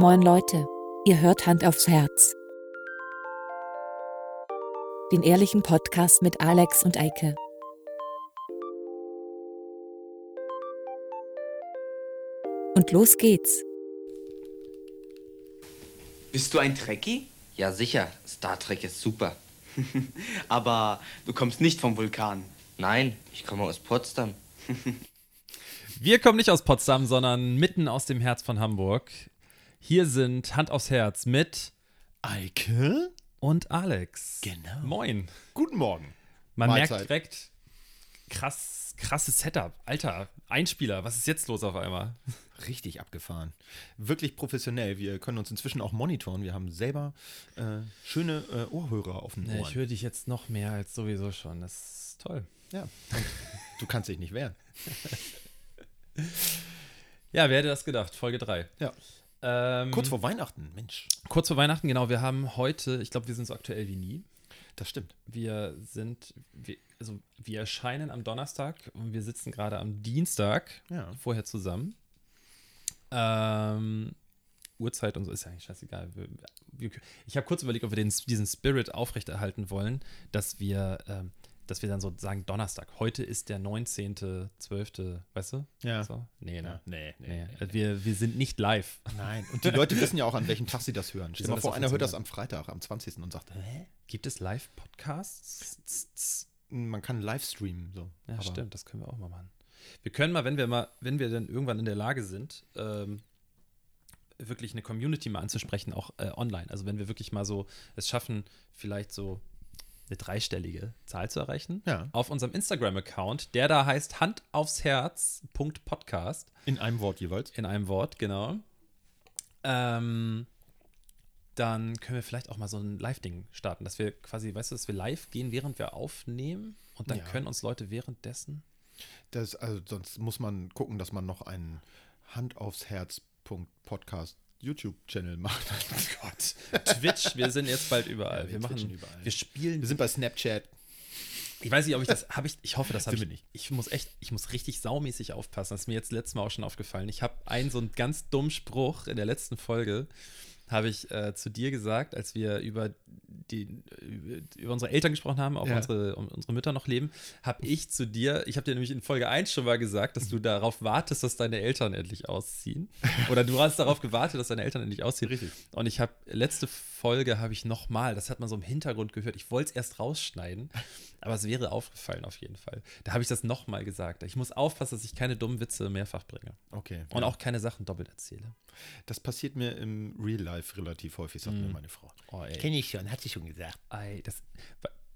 Moin Leute, ihr hört Hand aufs Herz. Den ehrlichen Podcast mit Alex und Eike. Und los geht's. Bist du ein Trekkie? Ja, sicher. Star Trek ist super. Aber du kommst nicht vom Vulkan. Nein, ich komme aus Potsdam. Wir kommen nicht aus Potsdam, sondern mitten aus dem Herz von Hamburg. Hier sind Hand aufs Herz mit Eike? und Alex. Genau. Moin. Guten Morgen. Man Mahlzeit. merkt direkt, krass, krasses Setup. Alter, Einspieler, was ist jetzt los auf einmal? Richtig abgefahren. Wirklich professionell. Wir können uns inzwischen auch monitoren. Wir haben selber äh, schöne äh, Ohrhörer auf den Ja, Ohren. ich höre dich jetzt noch mehr als sowieso schon. Das ist toll. ja. Und du kannst dich nicht wehren. Ja, wer hätte das gedacht? Folge 3. Ja. Ähm, Kurz vor Weihnachten, Mensch. kurz vor Weihnachten, genau. Wir haben heute, ich glaube, wir sind so aktuell wie nie. Das stimmt. Wir sind, wir, also wir erscheinen am Donnerstag und wir sitzen gerade am Dienstag Ja. vorher zusammen. Ähm, Uhrzeit und so ist ja eigentlich scheißegal. Wir, wir, ich habe kurz überlegt, ob wir den, diesen Spirit aufrechterhalten wollen, dass wir, ähm, dass wir dann so sagen, Donnerstag. Heute ist der 19.12., weißt du? Ja. So? Nee, ne? Ja, nee, nee, Nee, nee, Wir, wir sind nicht live. Nein. Und die Leute wissen ja auch, an welchem Tag sie das hören. Stell mal vor, einer hört das am Freitag, am 20. und sagt, hä? Gibt es Live-Podcasts? Man kann live streamen. So. Ja, Aber stimmt, das können wir auch mal machen. Wir können mal, wenn wir mal, wenn wir dann irgendwann in der Lage sind, ähm, wirklich eine Community mal anzusprechen, auch äh, online. Also wenn wir wirklich mal so es schaffen, vielleicht so eine dreistellige Zahl zu erreichen. Ja. Auf unserem Instagram-Account, der da heißt Hand aufs Herz.podcast In einem Wort jeweils. in einem Wort, genau. Ähm, dann können wir vielleicht auch mal so ein Live-Ding starten, dass wir quasi, weißt du, dass wir live gehen, während wir aufnehmen und dann Ja. können uns Leute währenddessen Das, also sonst muss man gucken, dass man noch einen Hand aufs Herz Podcast YouTube-Channel macht. Oh Gott. Twitch, wir sind jetzt bald überall. Ja, wir wir, machen, überall. wir spielen. Wir sind bei Snapchat. Ich weiß nicht, ob ich das habe ich. Ich hoffe, das habe ich nicht. Ich muss echt, ich muss richtig saumäßig aufpassen. Das ist mir jetzt letztes Mal auch schon aufgefallen. Ich habe einen so einen ganz dummen Spruch in der letzten Folge habe ich äh, zu dir gesagt, als wir über die über unsere Eltern gesprochen haben, ob Ja. unsere, um, unsere Mütter noch leben, habe ich zu dir, ich habe dir nämlich in Folge 1 schon mal gesagt, dass du darauf wartest, dass deine Eltern endlich ausziehen. Oder du hast darauf gewartet, dass deine Eltern endlich ausziehen. Richtig. Und ich habe, letzte Folge habe ich nochmal, das hat man so im Hintergrund gehört, ich wollte es erst rausschneiden, aber es wäre aufgefallen auf jeden Fall. Da habe ich das nochmal gesagt. Ich muss aufpassen, dass ich keine dummen Witze mehrfach bringe. Okay. Und auch keine Sachen doppelt erzähle. Das passiert mir im Real Life relativ häufig, sagt mir meine Frau. Oh. Kenne ich schon, hat sie schon gesagt. Ei, das,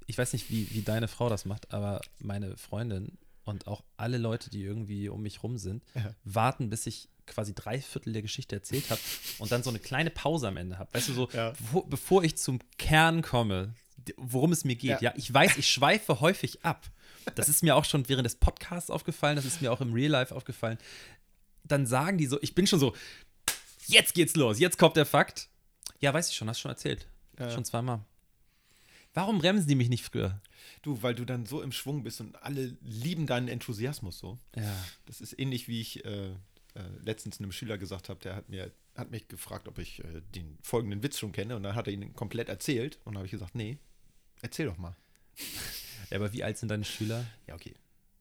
ich weiß nicht, wie, wie deine Frau das macht, aber meine Freundin und auch alle Leute, die irgendwie um mich rum sind, Ja. warten, bis ich quasi drei Viertel der Geschichte erzählt habe und dann so eine kleine Pause am Ende habe. Weißt du, so, Ja. bevor, bevor ich zum Kern komme, worum es mir geht. Ja. Ja. ich weiß, ich schweife häufig ab. Das ist mir auch schon während des Podcasts aufgefallen, das ist mir auch im Real Life aufgefallen. Dann sagen die so, ich bin schon so, jetzt geht's los, jetzt kommt der Fakt. Ja, weiß ich schon, hast schon erzählt. Ja. Schon zweimal. Warum bremsen die mich nicht früher? Du, weil du dann so im Schwung bist und alle lieben deinen Enthusiasmus so. Ja. Das ist ähnlich wie ich äh, äh, letztens einem Schüler gesagt habe, der hat mir hat mich gefragt, ob ich äh, den folgenden Witz schon kenne und dann hat er ihn komplett erzählt und habe ich gesagt, nee, erzähl doch mal. ja. Aber wie alt sind deine Schüler? Ja, okay.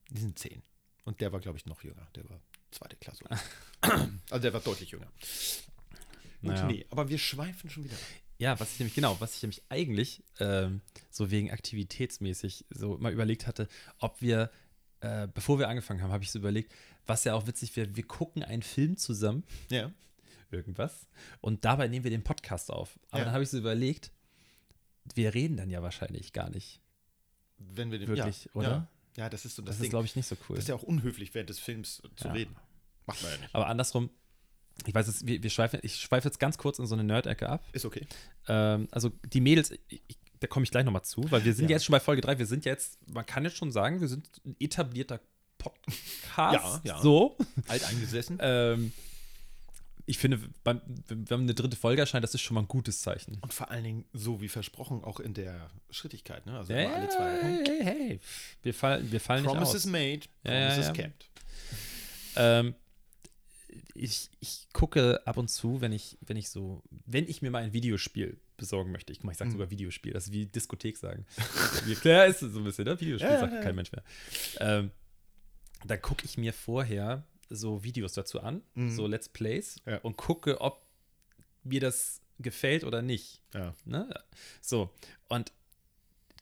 Die sind zehn. Und der war, glaube ich, noch jünger. Der war zweite Klasse. also der war deutlich jünger. Naja. nee, aber wir schweifen schon wieder. Ja, was ich nämlich, genau, was ich nämlich eigentlich ähm, so wegen aktivitätsmäßig so mal überlegt hatte, ob wir, äh, bevor wir angefangen haben, habe ich so überlegt, was ja auch witzig wäre, wir gucken einen Film zusammen, Ja. irgendwas, und dabei nehmen wir den Podcast auf. Aber Ja. dann habe ich so überlegt, wir reden dann ja wahrscheinlich gar nicht. Wenn wir den, Wirklich, ja, oder? Ja. Ja, das ist so das, Das ist, glaube ich, nicht so cool. Das ist ja auch unhöflich, während des Films zu Ja. reden. Macht man ja nicht. Aber andersrum, ich weiß es, wir, wir schweifen, ich schweife jetzt ganz kurz in so eine Nerd-Ecke ab. Ist okay. Ähm, also die Mädels, ich, ich, da komme ich gleich nochmal zu, weil wir sind Ja. jetzt schon bei Folge 3, wir sind jetzt, man kann jetzt schon sagen, wir sind ein etablierter Podcast. Ja, ja. So. Alteingesessen. Ähm, ich finde, beim, wenn wenn eine dritte Folge erscheint, das ist schon mal ein gutes Zeichen. Und vor allen Dingen, so wie versprochen, auch in der Schrittigkeit. Ne? Also immer alle zwei. hey, hey, hey. Wir fallen, wir fallen Promises nicht aus. made, Ja, ja, promises ja. kept. Ähm, ich, ich gucke ab und zu, wenn ich, wenn ich so, wenn ich mir mal ein Videospiel besorgen möchte, ich, ich sage sogar Videospiel, das ist wie Diskothek sagen. Wie klar ist es so ein bisschen, ne? Videospiel Ja, sagt ja, ja. kein Mensch mehr. Ähm, da gucke ich mir vorher so Videos dazu an, so Let's Plays, Ja. und gucke, ob mir das gefällt oder nicht. Ja. Ne? So, und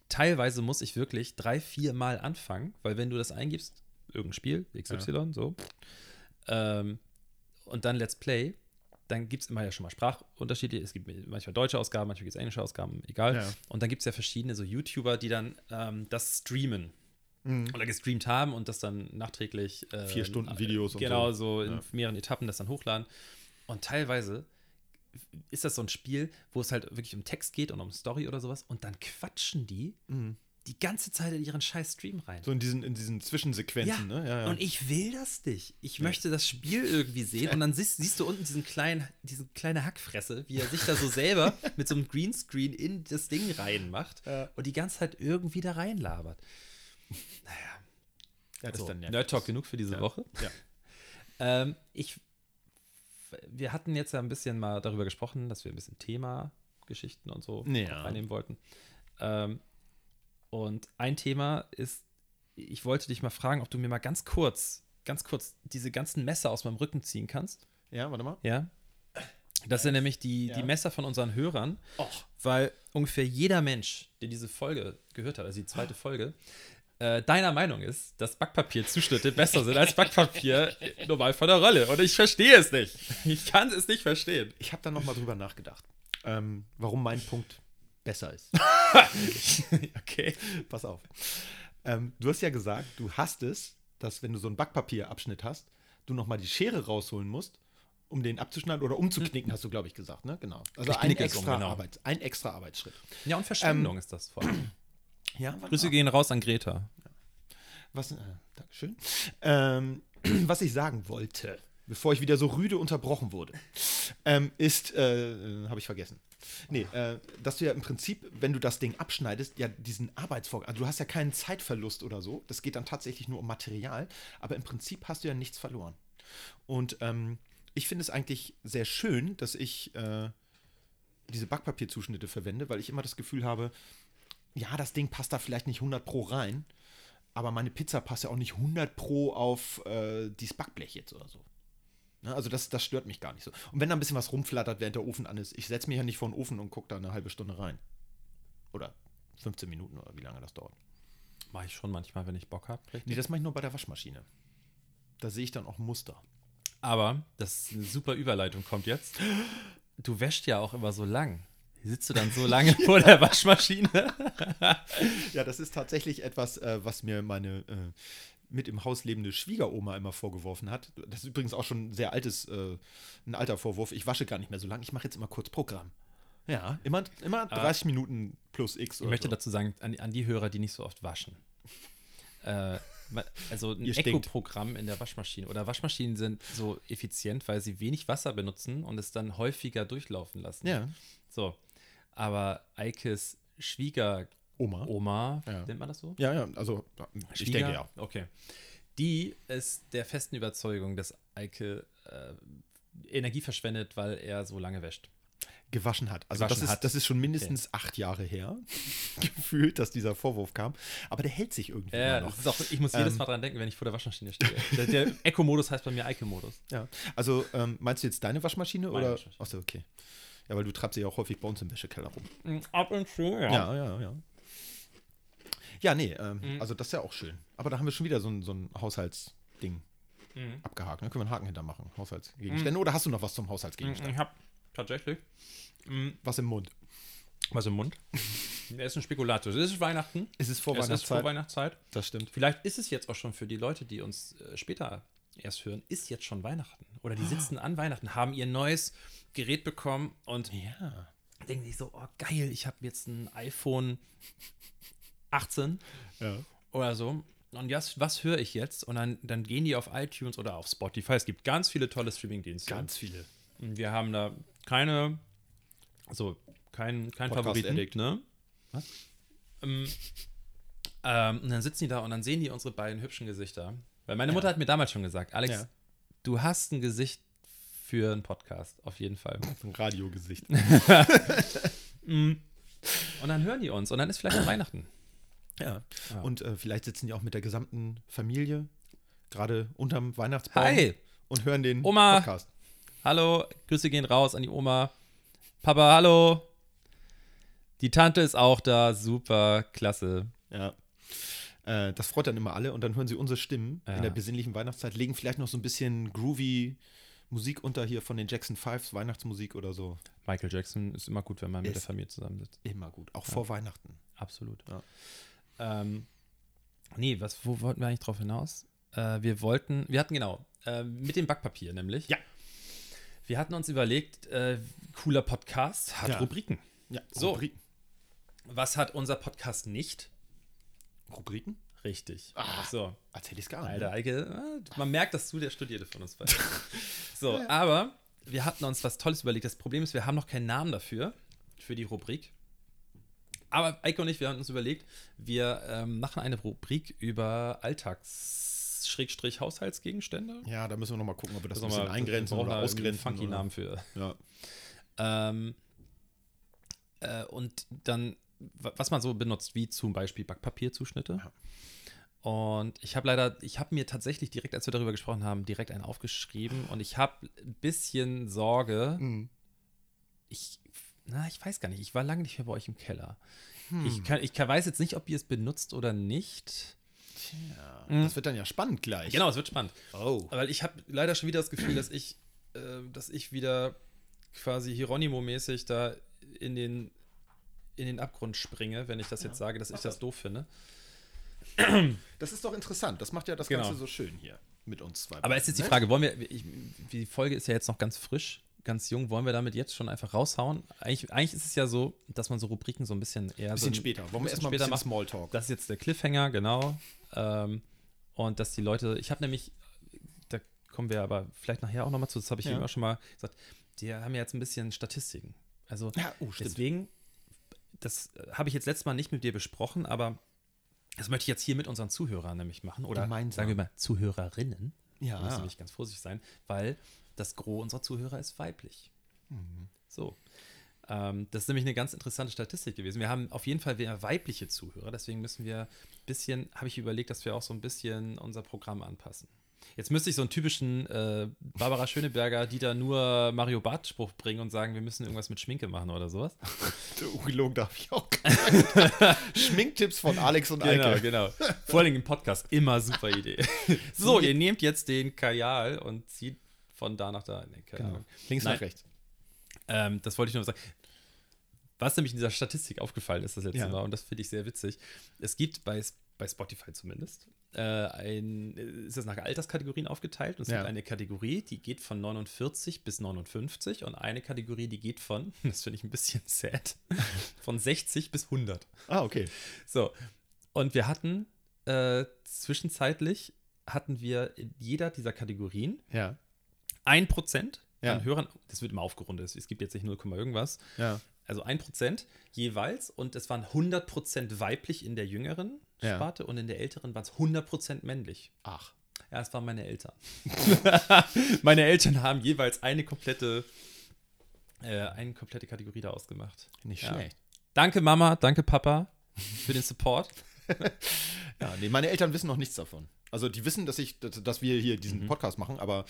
teilweise muss ich wirklich drei, vier Mal anfangen, weil wenn du das eingibst, irgendein Spiel, XY, so, ähm, und dann Let's Play, dann gibt es immer ja schon mal Sprachunterschiede. Es gibt manchmal deutsche Ausgaben, manchmal gibt es englische Ausgaben, egal. Ja. Und dann gibt es ja verschiedene so YouTuber, die dann ähm, das streamen Mhm. oder gestreamt haben und das dann nachträglich äh, Vier Stunden Videos und genau so. so in Ja. mehreren Etappen das dann hochladen und teilweise ist das so ein Spiel, wo es halt wirklich um Text geht und um Story oder sowas und dann quatschen die die ganze Zeit in ihren scheiß Stream rein. Mhm. So in diesen, in diesen Zwischensequenzen, ne? Ja, ja. Und ich will das nicht. Ich möchte das Spiel irgendwie sehen. Und dann siehst, siehst du unten diesen kleinen, diesen kleine Hackfresse, wie er sich da so selber mit so einem Greenscreen in das Ding reinmacht Ja. und die ganze Zeit irgendwie da reinlabert. Ja, das So, ist dann Nerd Talk genug für diese Ja. Woche. Ja. Ähm, ich, wir hatten jetzt ja ein bisschen mal darüber gesprochen, dass wir ein bisschen Thema-Geschichten und so Ja. auch einnehmen wollten. Ähm, und ein Thema ist, ich wollte dich mal fragen, ob du mir mal ganz kurz, ganz kurz diese ganzen Messer aus meinem Rücken ziehen kannst. Ja, warte mal. Ja. Das sind nämlich die, Ja. die Messer von unseren Hörern, weil ungefähr jeder Mensch, der diese Folge gehört hat, also die zweite Folge, äh, deiner Meinung ist, dass Backpapierzuschnitte besser sind als Backpapier normal von der Rolle. Und ich verstehe es nicht. Ich kann es nicht verstehen. Ich habe da nochmal drüber nachgedacht, ähm, warum mein Punkt besser ist. okay. Pass auf. Ähm, du hast ja gesagt, du hast es, dass wenn du so einen Backpapierabschnitt hast, du nochmal die Schere rausholen musst, um den abzuschneiden oder umzuknicken, hast du, glaube ich, gesagt, ne? Genau. Also ein es um, extra, genau. Arbeits, ein extra Arbeitsschritt. Ja, und Verschwendung ist das vor allem. Ja, Grüße mal. gehen raus an Greta. Was, äh, Dankeschön. Ähm, was ich sagen wollte, bevor ich wieder so rüde unterbrochen wurde, ähm, ist, äh, habe ich vergessen. Nee, äh, dass du ja im Prinzip, wenn du das Ding abschneidest, ja diesen Arbeitsvorgang, also du hast ja keinen Zeitverlust oder so, das geht dann tatsächlich nur um Material, aber im Prinzip hast du ja nichts verloren. Und ähm, ich finde es eigentlich sehr schön, dass ich äh, diese Backpapierzuschnitte verwende, weil ich immer das Gefühl habe, ja, das Ding passt da vielleicht nicht 100 pro rein, aber meine Pizza passt ja auch nicht 100 pro auf äh, dieses Backblech jetzt oder so. Ne, also das, das stört mich gar nicht so. Und wenn da ein bisschen was rumflattert, während der Ofen an ist, ich setze mich ja nicht vor den Ofen und gucke da eine halbe Stunde rein. Oder 15 Minuten oder wie lange das dauert. Mache ich schon manchmal, wenn ich Bock habe. Nee, das mache ich nur bei der Waschmaschine. Da sehe ich dann auch Muster. Aber, das ist eine super Überleitung, kommt jetzt. Du wäschst ja auch immer so lang. Sitzt du dann so lange vor der Waschmaschine? Ja, das ist tatsächlich etwas, äh, was mir meine äh, mit im Haus lebende Schwiegeroma immer vorgeworfen hat. Das ist übrigens auch schon ein sehr altes, äh, ein alter Vorwurf. Ich wasche gar nicht mehr so lange. Ich mache jetzt immer kurz Programm. Ja, immer, immer 30 Minuten plus X. Ich möchte so. dazu sagen, an, an die Hörer, die nicht so oft waschen. Äh, also ein. Eco-Programm in der Waschmaschine. Oder Waschmaschinen sind so effizient, weil sie wenig Wasser benutzen und es dann häufiger durchlaufen lassen. Ja. So. Aber Eikes Schwiegeroma, Oma. Ja. nennt man das so? Ja, ja, also ich Schwieger? denke ja. Okay. Die ist der festen Überzeugung, dass Eike äh, Energie verschwendet, weil er so lange wäscht. Gewaschen hat. Also Gewaschen das, ist, hat. das ist schon mindestens acht Jahre her, gefühlt, dass dieser Vorwurf kam. Aber der hält sich irgendwie Ja, noch. auch, ich muss jedes Ähm. Mal dran denken, wenn ich vor der Waschmaschine stehe. Der, der Eco-Modus heißt bei mir Eike-Modus. Ja. Also ähm, meinst du jetzt deine Waschmaschine Meine oder? Waschmaschine. Achso, okay. Ja, weil du treibst ja auch häufig bei uns im Wäschekeller rum. Ab und zu, ja. Ja, ja, ja. Ja, nee, ähm, Mhm. also das ist ja auch schön. Aber da haben wir schon wieder so ein, so ein Haushaltsding Mhm. abgehakt. Ne? Können wir einen Haken hintermachen? Haushaltsgegenstände. Oder hast du noch was zum Haushaltsgegenstand? Ich habe tatsächlich Was im Mund? was im Mund. Er ist ein Spekulatius. Es ist Weihnachten. Es ist vor es ist vor Weihnachtszeit. Weihnachtszeit. das stimmt. Vielleicht ist es jetzt auch schon für die Leute, die uns äh, später erst hören, ist jetzt schon Weihnachten. Oder die sitzen an Weihnachten, haben ihr neues Gerät bekommen und Ja. denken sich so, oh geil, ich habe jetzt ein iPhone 18 Ja. oder so. Und jetzt, was höre ich jetzt? Und dann, dann gehen die auf iTunes oder auf Spotify. Es gibt ganz viele tolle Streaming-Dienste. Ganz viele. Und wir haben da keine, also kein, kein Favoriten, ne? Was? Ähm, ähm, und dann sitzen die da und dann sehen die unsere beiden hübschen Gesichter. Weil meine Mutter hat mir damals schon gesagt, Alex, Ja. du hast ein Gesicht für einen Podcast, auf jeden Fall. Ein Radiogesicht. Und dann hören die uns und dann ist vielleicht Weihnachten. Ja. Ja. Und äh, vielleicht sitzen die auch mit der gesamten Familie gerade unterm Weihnachtsbaum Hi, und hören den Oma. Podcast. hallo, Grüße gehen raus an die Oma. Papa, hallo. Die Tante ist auch da, super, klasse. Ja. Äh, das freut dann immer alle und dann hören sie unsere Stimmen Ja. in der besinnlichen Weihnachtszeit, legen vielleicht noch so ein bisschen groovy Musik unter hier von den Jackson Fives, Weihnachtsmusik oder so. Michael Jackson ist immer gut, wenn man mit Ist- der Familie zusammensitzt. Immer gut, auch vor Weihnachten. Absolut. Ja. Ähm, nee, was, wo wollten wir eigentlich drauf hinaus? Äh, wir wollten, wir hatten genau, äh, mit dem Backpapier nämlich. Ja. Wir hatten uns überlegt, äh, cooler Podcast hat Ja. Rubriken. Ja, So. Rubri Was hat unser Podcast nicht? Rubriken? Richtig. Ah. So, Erzähl ich's gar nicht. Alter, Eike, äh, man merkt, dass du der Studierte von uns bist. so, aber wir hatten uns was Tolles überlegt. Das Problem ist, wir haben noch keinen Namen dafür, für die Rubrik. Aber Eike und ich, wir haben uns überlegt, wir ähm, machen eine Rubrik über Alltags-Haushaltsgegenstände. Ja, da müssen wir noch mal gucken, ob wir das ein Also bisschen mal- eingrenzen oder ausgrenzen. funky oder- Namen für. Ja. Ähm, äh, und dann, was man so benutzt, wie zum Beispiel Backpapierzuschnitte. Und ich habe leider, ich habe mir tatsächlich direkt, als wir darüber gesprochen haben, direkt einen aufgeschrieben und ich habe ein bisschen Sorge. Mhm. Ich, na, ich weiß gar nicht, ich war lange nicht mehr bei euch im Keller. Hm. Ich, kann, ich kann, weiß jetzt nicht, ob ihr es benutzt oder nicht. Tja, Mhm. das wird dann ja spannend gleich. Genau, es wird spannend. Oh. Weil ich habe leider schon wieder das Gefühl, dass ich, äh, dass ich wieder quasi Hieronymo-mäßig da in den, in den Abgrund springe, wenn ich das jetzt sage, dass ich das doof finde. Das ist doch interessant. Das macht ja das Genau. Ganze so schön hier mit uns zwei. Aber es ist jetzt die ne? Frage, wollen wir, ich, die Folge ist ja jetzt noch ganz frisch, ganz jung, wollen wir damit jetzt schon einfach raushauen? Eigentlich, eigentlich ist es ja so, dass man so Rubriken so ein bisschen eher Ein so bisschen später. Wollen wir erstmal ein später bisschen machen? Smalltalk? Das ist jetzt der Cliffhanger, genau. Ähm, und dass die Leute, ich habe nämlich, da kommen wir aber vielleicht nachher auch nochmal zu, das habe ich Ja. eben auch schon mal gesagt, die haben ja jetzt ein bisschen Statistiken. Also Ja, oh, stimmt. deswegen, das äh, habe ich jetzt letztes Mal nicht mit dir besprochen, aber das möchte ich jetzt hier mit unseren Zuhörern nämlich machen. Oder Gemeinsam. sagen wir mal Zuhörerinnen. Ja. Da müssen wir nämlich ganz vorsichtig sein, weil das Gros unserer Zuhörer ist weiblich. Mhm. So. Ähm, das ist nämlich eine ganz interessante Statistik gewesen. Wir haben auf jeden Fall mehr weibliche Zuhörer, deswegen müssen wir ein bisschen, habe ich überlegt, dass wir auch so ein bisschen unser Programm anpassen. Jetzt müsste ich so einen typischen äh, Barbara Schöneberger, die da nur Mario Barth-Spruch bringen und sagen, wir müssen irgendwas mit Schminke machen oder sowas. Ungelogen darf ich auch. Schminktipps von Alex und Genau, Eike. genau. Vor allem im Podcast, immer super Idee. so, ihr nehmt jetzt den Kajal und zieht von da nach da. Nee, Genau. Links Nein. nach rechts. Ähm, das wollte ich nur sagen. Was nämlich in dieser Statistik aufgefallen ist das letzte Ja. Mal, und das finde ich sehr witzig. Es gibt bei, bei Spotify zumindest ein, ist das nach Alterskategorien aufgeteilt. Und es Ja. gibt eine Kategorie, die geht von 49 bis 59 und eine Kategorie, die geht von, das finde ich ein bisschen sad, von 60 bis 100. Ah, okay. So, und wir hatten äh, zwischenzeitlich hatten wir in jeder dieser Kategorien Ja. 1% Ja. an Hörern, das wird immer aufgerundet, es gibt jetzt nicht 0, irgendwas, Ja. also 1% jeweils und es waren 100% weiblich in der jüngeren Ja. Sparte und in der älteren waren es 100% männlich. Ach. Ja, es waren meine Eltern. meine Eltern haben jeweils eine komplette, äh, eine komplette Kategorie da ausgemacht. Nicht Ja. schlecht. Danke Mama, danke Papa für den Support. Ja, nee, meine Eltern wissen noch nichts davon. Also die wissen, dass ich, dass, dass wir hier Mhm. diesen Podcast machen, aber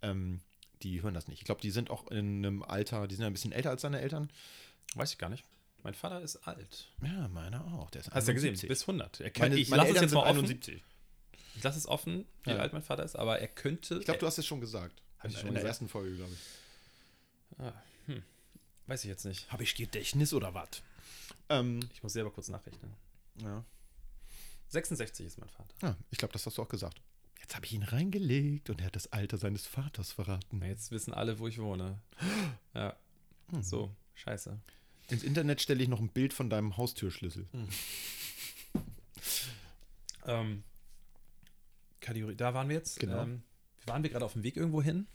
ähm, die hören das nicht. Ich glaube, die sind auch in einem Alter, die sind ein bisschen älter als deine Eltern. Weiß ich gar nicht. Mein Vater ist alt. Ja, meiner auch. Der ist Hast du ja gesehen, 71. bis 100. Er kann, Meine, ich lasse es jetzt mal offen. 71. Ich lasse es offen, wie Ja. alt mein Vater ist, aber er könnte. Ich glaube, du hast es schon gesagt. Hab ich in, schon in der ersten Folge, glaube ich. ah, hm, weiß ich jetzt nicht. Habe ich Gedächtnis oder was? Ähm, Ich muss selber kurz nachrechnen. ja. 66 ist mein Vater. ja, ich glaube, das hast du auch gesagt. Jetzt habe ich ihn reingelegt und er hat das Alter seines Vaters verraten. Jetzt wissen alle, wo ich wohne. Ja. Hm. So, scheiße. Ins Internet stelle ich noch ein Bild von deinem Haustürschlüssel. Ähm, Kategorie, da waren wir jetzt. Genau. Ähm, waren wir gerade auf dem Weg irgendwo hin?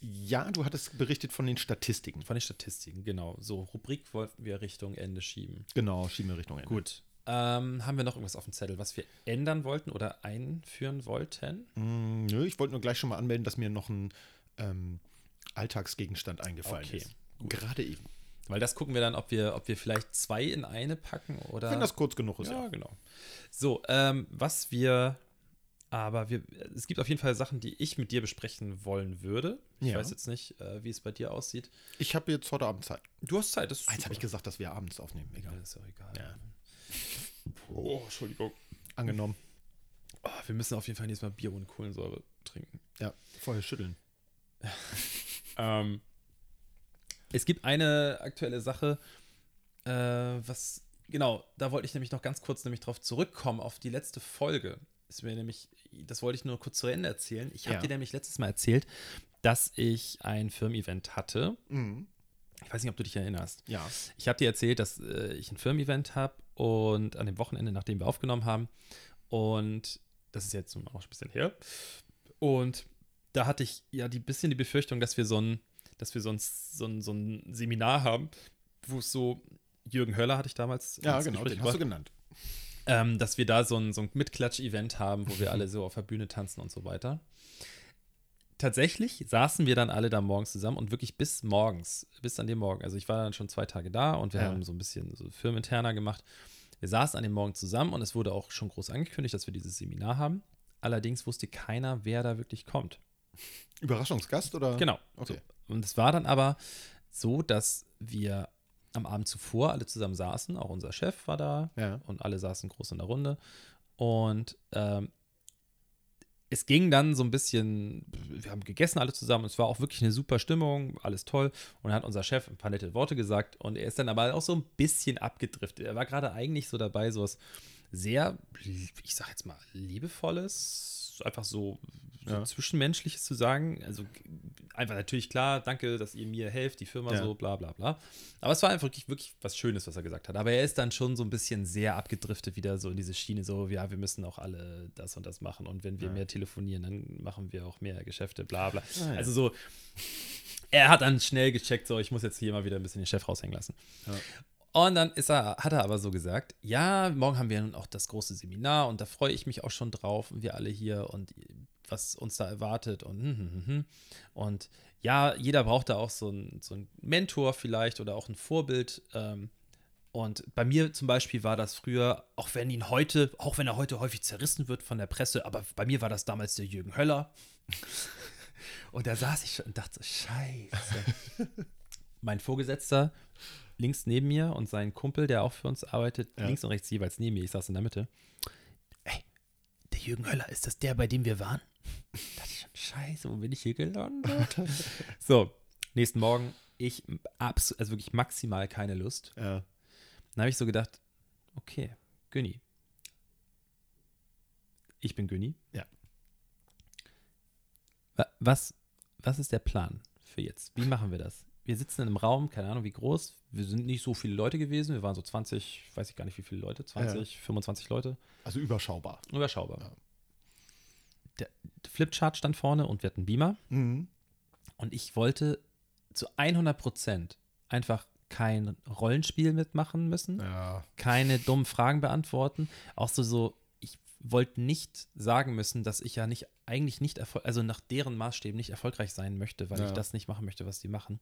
Ja, du hattest berichtet von den Statistiken. Von den Statistiken, genau. So, Rubrik wollten wir Richtung Ende schieben. Genau, schieben wir Richtung Ende. Gut. Ähm, haben wir noch irgendwas auf dem Zettel, was wir ändern wollten oder einführen wollten? Mm, nö, ich wollte nur gleich schon mal anmelden, dass mir noch ein ähm, Alltagsgegenstand eingefallen Okay, ist. Gerade eben. Weil das gucken wir dann, ob wir, ob wir vielleicht zwei in eine packen oder. Wenn das kurz genug ist, ja, ja. genau. So, ähm, was wir. Aber wir, es gibt auf jeden Fall Sachen, die ich mit dir besprechen wollen würde. Ich Ja. weiß jetzt nicht, äh, wie es bei dir aussieht. Ich habe jetzt heute Abend Zeit. Du hast Zeit, das ist Jetzt habe ich gesagt, dass wir abends aufnehmen. Ja, Egal. das ist auch egal. Ja. Oh, Entschuldigung. Angenommen. Oh, wir müssen auf jeden Fall nächstes Mal Bier ohne Kohlensäure trinken. Ja, vorher schütteln. Ähm, es gibt eine aktuelle Sache, äh, was, genau, da wollte ich nämlich noch ganz kurz nämlich drauf zurückkommen, auf die letzte Folge. Ist mir nämlich, das wollte ich nur kurz zu Ende erzählen. Ich habe Ja. dir nämlich letztes Mal erzählt, dass ich ein Firmen-Event hatte. Mhm. Ich weiß nicht, ob du dich erinnerst. Ja. Ich habe dir erzählt, dass äh, ich ein Firmen-Event habe und an dem Wochenende, nachdem wir aufgenommen haben, und das ist jetzt auch schon ein bisschen her. Und da hatte ich ja die bisschen die Befürchtung, dass wir so ein, dass wir so ein, so ein, so ein Seminar haben, wo es so, Jürgen Höller hatte ich damals. Ja, genau, Gespräch den hast du gebracht, genannt. ähm, dass wir da so ein, so ein Mitklatsch-Event haben, wo wir alle so auf der Bühne tanzen und so weiter. Tatsächlich saßen wir dann alle da morgens zusammen und wirklich bis morgens, bis an dem Morgen. Also ich war dann schon zwei Tage da und wir Ja. haben so ein bisschen so firmeninterner gemacht. Wir saßen an dem Morgen zusammen und es wurde auch schon groß angekündigt, dass wir dieses Seminar haben. Allerdings wusste keiner, wer da wirklich kommt. Überraschungsgast oder? Genau. Okay. So. Und es war dann aber so, dass wir am Abend zuvor alle zusammen saßen. Auch unser Chef war da Ja. und alle saßen groß in der Runde. Und ähm, es ging dann so ein bisschen, wir haben gegessen alle zusammen. Es war auch wirklich eine super Stimmung, alles toll. Und dann hat unser Chef ein paar nette Worte gesagt. Und er ist dann aber auch so ein bisschen abgedriftet. Er war gerade eigentlich so dabei, so was sehr, ich sag jetzt mal, liebevolles, einfach so, so Ja. zwischenmenschliches zu sagen. Also einfach natürlich klar, danke, dass ihr mir helft, die Firma Ja. so, bla bla bla. Aber es war einfach wirklich, wirklich was Schönes, was er gesagt hat. Aber er ist dann schon so ein bisschen sehr abgedriftet, wieder so in diese Schiene, so, ja, wir müssen auch alle das und das machen. Und wenn wir Ja. mehr telefonieren, dann machen wir auch mehr Geschäfte, bla bla. Ah. Also so, er hat dann schnell gecheckt, so, ich muss jetzt hier mal wieder ein bisschen den Chef raushängen lassen. Ja. Und dann ist er, hat er aber so gesagt, ja, morgen haben wir nun auch das große Seminar und da freue ich mich auch schon drauf und wir alle hier und was uns da erwartet und hm, hm, hm, und ja, jeder braucht da auch so einen so Mentor vielleicht oder auch ein Vorbild. Ähm, und bei mir zum Beispiel war das früher, auch wenn ihn heute, auch wenn er heute häufig zerrissen wird von der Presse, aber bei mir war das damals der Jürgen Höller. Und da saß ich schon und dachte, scheiße. mein Vorgesetzter links neben mir und sein Kumpel, der auch für uns arbeitet, Ja. links und rechts jeweils neben mir, ich saß in der Mitte. Ey, der Jürgen Höller, ist das der, bei dem wir waren? Da dachte ich schon, scheiße, wo bin ich hier gelandet? so, nächsten Morgen, ich, abs also wirklich maximal keine Lust. Ja. Dann habe ich so gedacht, okay, Günni. Ich bin Günni. Ja. Wa- Was, was ist der Plan für jetzt? Wie machen wir das? Wir sitzen in einem Raum, keine Ahnung wie groß. Wir sind nicht so viele Leute gewesen. Wir waren so 20, weiß ich gar nicht wie viele Leute, 20, 25 Leute. Also überschaubar. Überschaubar. Ja. Der Flipchart stand vorne und wir hatten Beamer. Mhm. Und ich wollte zu 100 Prozent einfach kein Rollenspiel mitmachen müssen Ja. keine dummen Fragen beantworten. Auch so, so wollte nicht sagen müssen, dass ich ja nicht, eigentlich nicht, also nach deren Maßstäben nicht erfolgreich sein möchte, weil Ja. ich das nicht machen möchte, was die machen.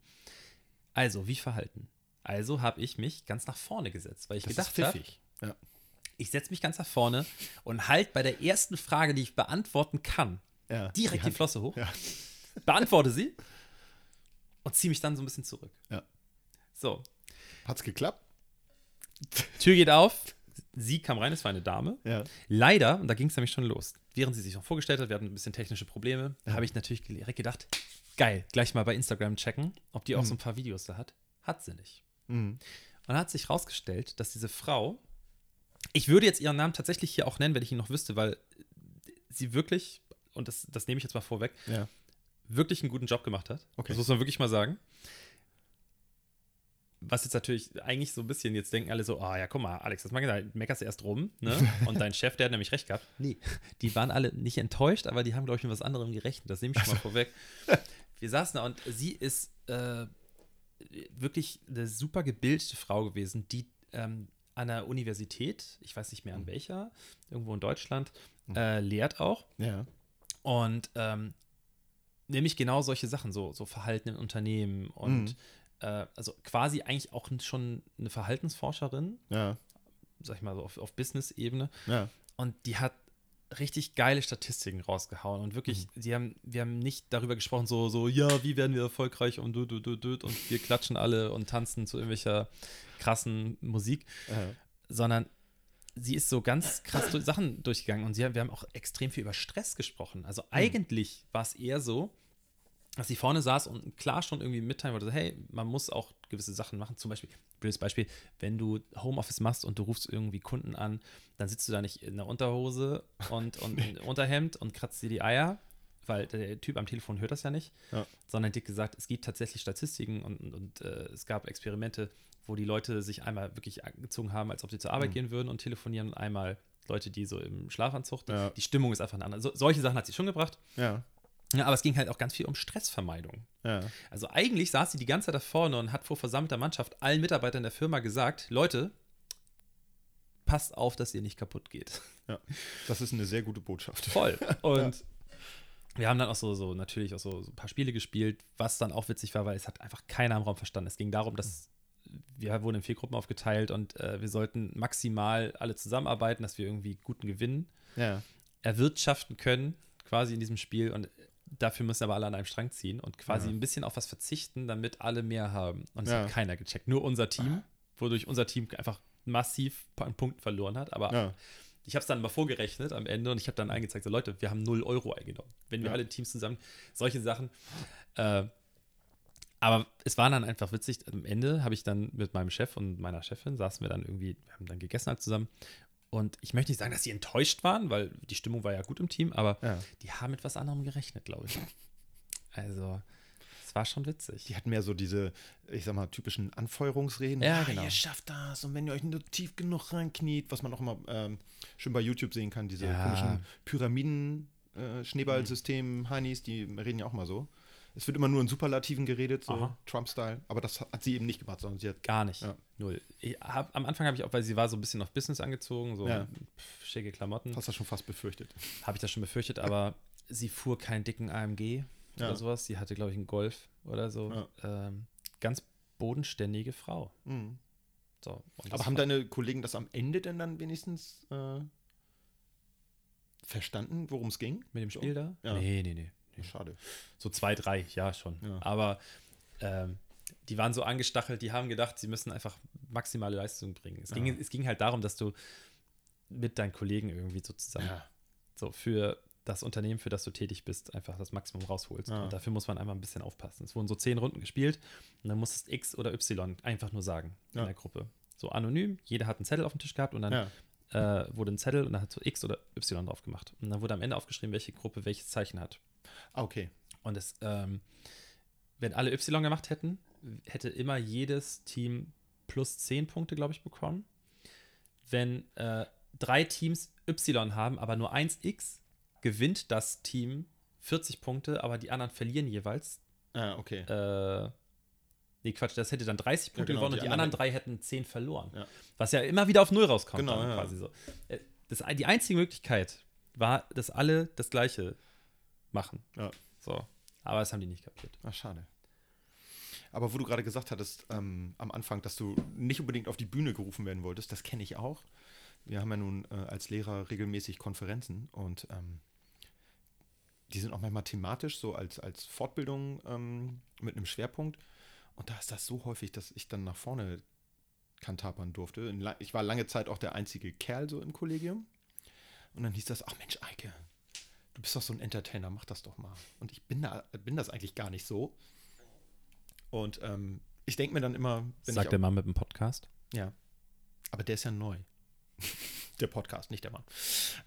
Also, wie verhalten? Also habe ich mich ganz nach vorne gesetzt, weil ich Das gedacht habe. Ja. ich setze mich ganz nach vorne und halt bei der ersten Frage, die ich beantworten kann, Ja. direkt die, Hand- Flosse hoch, beantworte sie und ziehe mich dann so ein bisschen zurück. So, Hat's geklappt? Tür geht auf, sie kam rein, es war eine Dame. Ja. Leider, und da ging es nämlich schon los, während sie sich noch vorgestellt hat, wir hatten ein bisschen technische Probleme, Ja. habe ich natürlich direkt gedacht, geil, gleich mal bei Instagram checken, ob die auch Mhm. so ein paar Videos da hat. Hat sie nicht. Mhm. Und dann hat sich rausgestellt, dass diese Frau, ich würde jetzt ihren Namen tatsächlich hier auch nennen, wenn ich ihn noch wüsste, weil sie wirklich, und das, das nehme ich jetzt mal vorweg, Ja. wirklich einen guten Job gemacht hat. Okay. Das muss man wirklich mal sagen. Was jetzt natürlich eigentlich so ein bisschen, jetzt denken alle so, ah ja, guck mal, Alex, das mal gesagt, meckerst du erst rum, ne? Und dein Chef, der hat nämlich recht gehabt. Nee, die waren alle nicht enttäuscht, aber die haben, glaube ich, mit was anderem gerechnet. Das nehme ich schon mal vorweg. Wir saßen da und sie ist äh, wirklich eine super gebildete Frau gewesen, die ähm, an der Universität, ich weiß nicht mehr Mhm. an welcher, irgendwo in Deutschland, äh, lehrt auch. Ja. Und ähm, nämlich genau solche Sachen, so, so Verhalten in Unternehmen und Mhm. Äh, also quasi eigentlich auch schon eine Verhaltensforscherin, Ja. sag ich mal so auf, auf Business-Ebene. Ja. Und die hat richtig geile Statistiken rausgehauen und wirklich, Mhm. sie haben, wir haben nicht darüber gesprochen, so, so, ja, wie werden wir erfolgreich und du, du, du, du, und wir klatschen alle und tanzen zu irgendwelcher krassen Musik, Ja. sondern sie ist so ganz krass durch Sachen durchgegangen und sie, wir haben auch extrem viel über Stress gesprochen. Also eigentlich war es eher so, dass sie vorne saß und klar schon irgendwie mitteilen wollte, hey, man muss auch gewisse Sachen machen. Zum Beispiel, blödes Beispiel, wenn du Homeoffice machst und du rufst irgendwie Kunden an, dann sitzt du da nicht in der Unterhose und, und im Unterhemd und kratzt dir die Eier, weil der Typ am Telefon hört das ja nicht, Ja. sondern dick gesagt, es gibt tatsächlich Statistiken und, und, und äh, es gab Experimente, wo die Leute sich einmal wirklich angezogen haben, als ob sie zur Arbeit Mhm. gehen würden und telefonieren und einmal Leute, die so im Schlafanzug, die, Ja. die Stimmung ist einfach eine andere. So, solche Sachen hat sie schon gebracht. Ja. Ja, aber es ging halt auch ganz viel um Stressvermeidung. Ja. Also eigentlich saß sie die ganze Zeit da vorne und hat vor versammelter Mannschaft allen Mitarbeitern der Firma gesagt, Leute, passt auf, dass ihr nicht kaputt geht. ja. Das ist eine sehr gute Botschaft. Voll. Und wir haben dann auch so, so natürlich auch so, so ein paar Spiele gespielt, was dann auch witzig war, weil es hat einfach keiner im Raum verstanden. Es ging darum, dass wir wurden in vier Gruppen aufgeteilt und äh, wir sollten maximal alle zusammenarbeiten, dass wir irgendwie guten Gewinn Ja. erwirtschaften können, quasi in diesem Spiel. Und dafür müssen aber alle an einem Strang ziehen und quasi Ja. ein bisschen auf was verzichten, damit alle mehr haben. Und es Ja. hat keiner gecheckt. Nur unser Team, wodurch unser Team einfach massiv an Punkten verloren hat. Aber Ja. ich habe es dann mal vorgerechnet am Ende und ich habe dann eingezeigt, so Leute, wir haben 0 Euro eingenommen. Wenn wir alle Teams zusammen, solche Sachen. Äh, aber es war dann einfach witzig. Am Ende habe ich dann mit meinem Chef und meiner Chefin saßen wir dann irgendwie, wir haben dann gegessen halt zusammen. Und ich möchte nicht sagen, dass sie enttäuscht waren, weil die Stimmung war ja gut im Team, aber Ja. die haben mit was anderem gerechnet, glaube ich. Also, es war schon witzig. Die hatten mehr so diese, ich sag mal, typischen Anfeuerungsreden. Ja, Ah, genau. Ihr schafft das und wenn ihr euch nur tief genug reinkniet, was man auch immer ähm, schön bei YouTube sehen kann, diese Ja. komischen Pyramiden, äh, Schneeballsystem, Heinis, die reden ja auch mal so. Es wird immer nur in Superlativen geredet, so. Trump-Style, aber das hat sie eben nicht gemacht, sondern sie hat. Gar nicht. Ja. Null. Hab, am Anfang habe ich auch, weil sie war so ein bisschen auf Business angezogen, so Ja. pf, schicke Klamotten. Hast du schon fast befürchtet. Habe ich das schon befürchtet, aber sie fuhr keinen dicken AMG Ja. oder sowas. Sie hatte, glaube ich, einen Golf oder so. Ähm, ganz bodenständige Frau. Mhm. So, das Aber haben deine Kollegen das am Ende denn dann wenigstens äh, verstanden, worum es ging? mit dem So? Spiel da? Ja. Nee, nee, nee. Schade. So zwei, drei, ja schon. Ja. Aber ähm, die waren so angestachelt, die haben gedacht, sie müssen einfach maximale Leistung bringen. Es, ging, Ja. es ging halt darum, dass du mit deinen Kollegen irgendwie so zusammen, Ja. so für das Unternehmen, für das du tätig bist, einfach das Maximum rausholst. Und dafür muss man einmal ein bisschen aufpassen. Es wurden so zehn Runden gespielt und dann musstest X oder Y einfach nur sagen in der Gruppe. So anonym, jeder hat einen Zettel auf dem Tisch gehabt und dann äh, wurde ein Zettel und dann hat so X oder Y drauf gemacht. Und dann wurde am Ende aufgeschrieben, welche Gruppe welches Zeichen hat. Ah, okay. Und es, ähm, wenn alle Y gemacht hätten, hätte immer jedes Team plus 10 Punkte, glaube ich, bekommen. Wenn äh, drei Teams Y haben, aber nur eins X, gewinnt das Team 40 Punkte, aber die anderen verlieren jeweils. Ah, okay. Äh, nee, Quatsch, das hätte dann 30 Punkte genau, gewonnen und die anderen anderen drei hätten 10 verloren. Ja. Was ja immer wieder auf Null rauskommt. Genau, ja. quasi so. Äh, Das, die einzige Möglichkeit war, dass alle das Gleiche machen. Ja. So. Aber das haben die nicht kapiert. Ach, schade. Aber wo du gerade gesagt hattest ähm, am Anfang, dass du nicht unbedingt auf die Bühne gerufen werden wolltest, das kenne ich auch. Wir haben ja nun äh, als Lehrer regelmäßig Konferenzen und ähm, die sind auch manchmal thematisch, so als, als Fortbildung ähm, mit einem Schwerpunkt. Und da ist das so häufig, dass ich dann nach vorne kantapern durfte. Ich war lange Zeit auch der einzige Kerl so im Kollegium. Und dann hieß das, ach Mensch, Eike, du bist doch so ein Entertainer, mach das doch mal. Und ich bin, da, bin das eigentlich gar nicht so. Und ähm, ich denke mir dann immer, wenn Sagt der Mann mit dem Podcast. ja. Aber der ist ja neu. der Podcast, nicht der Mann.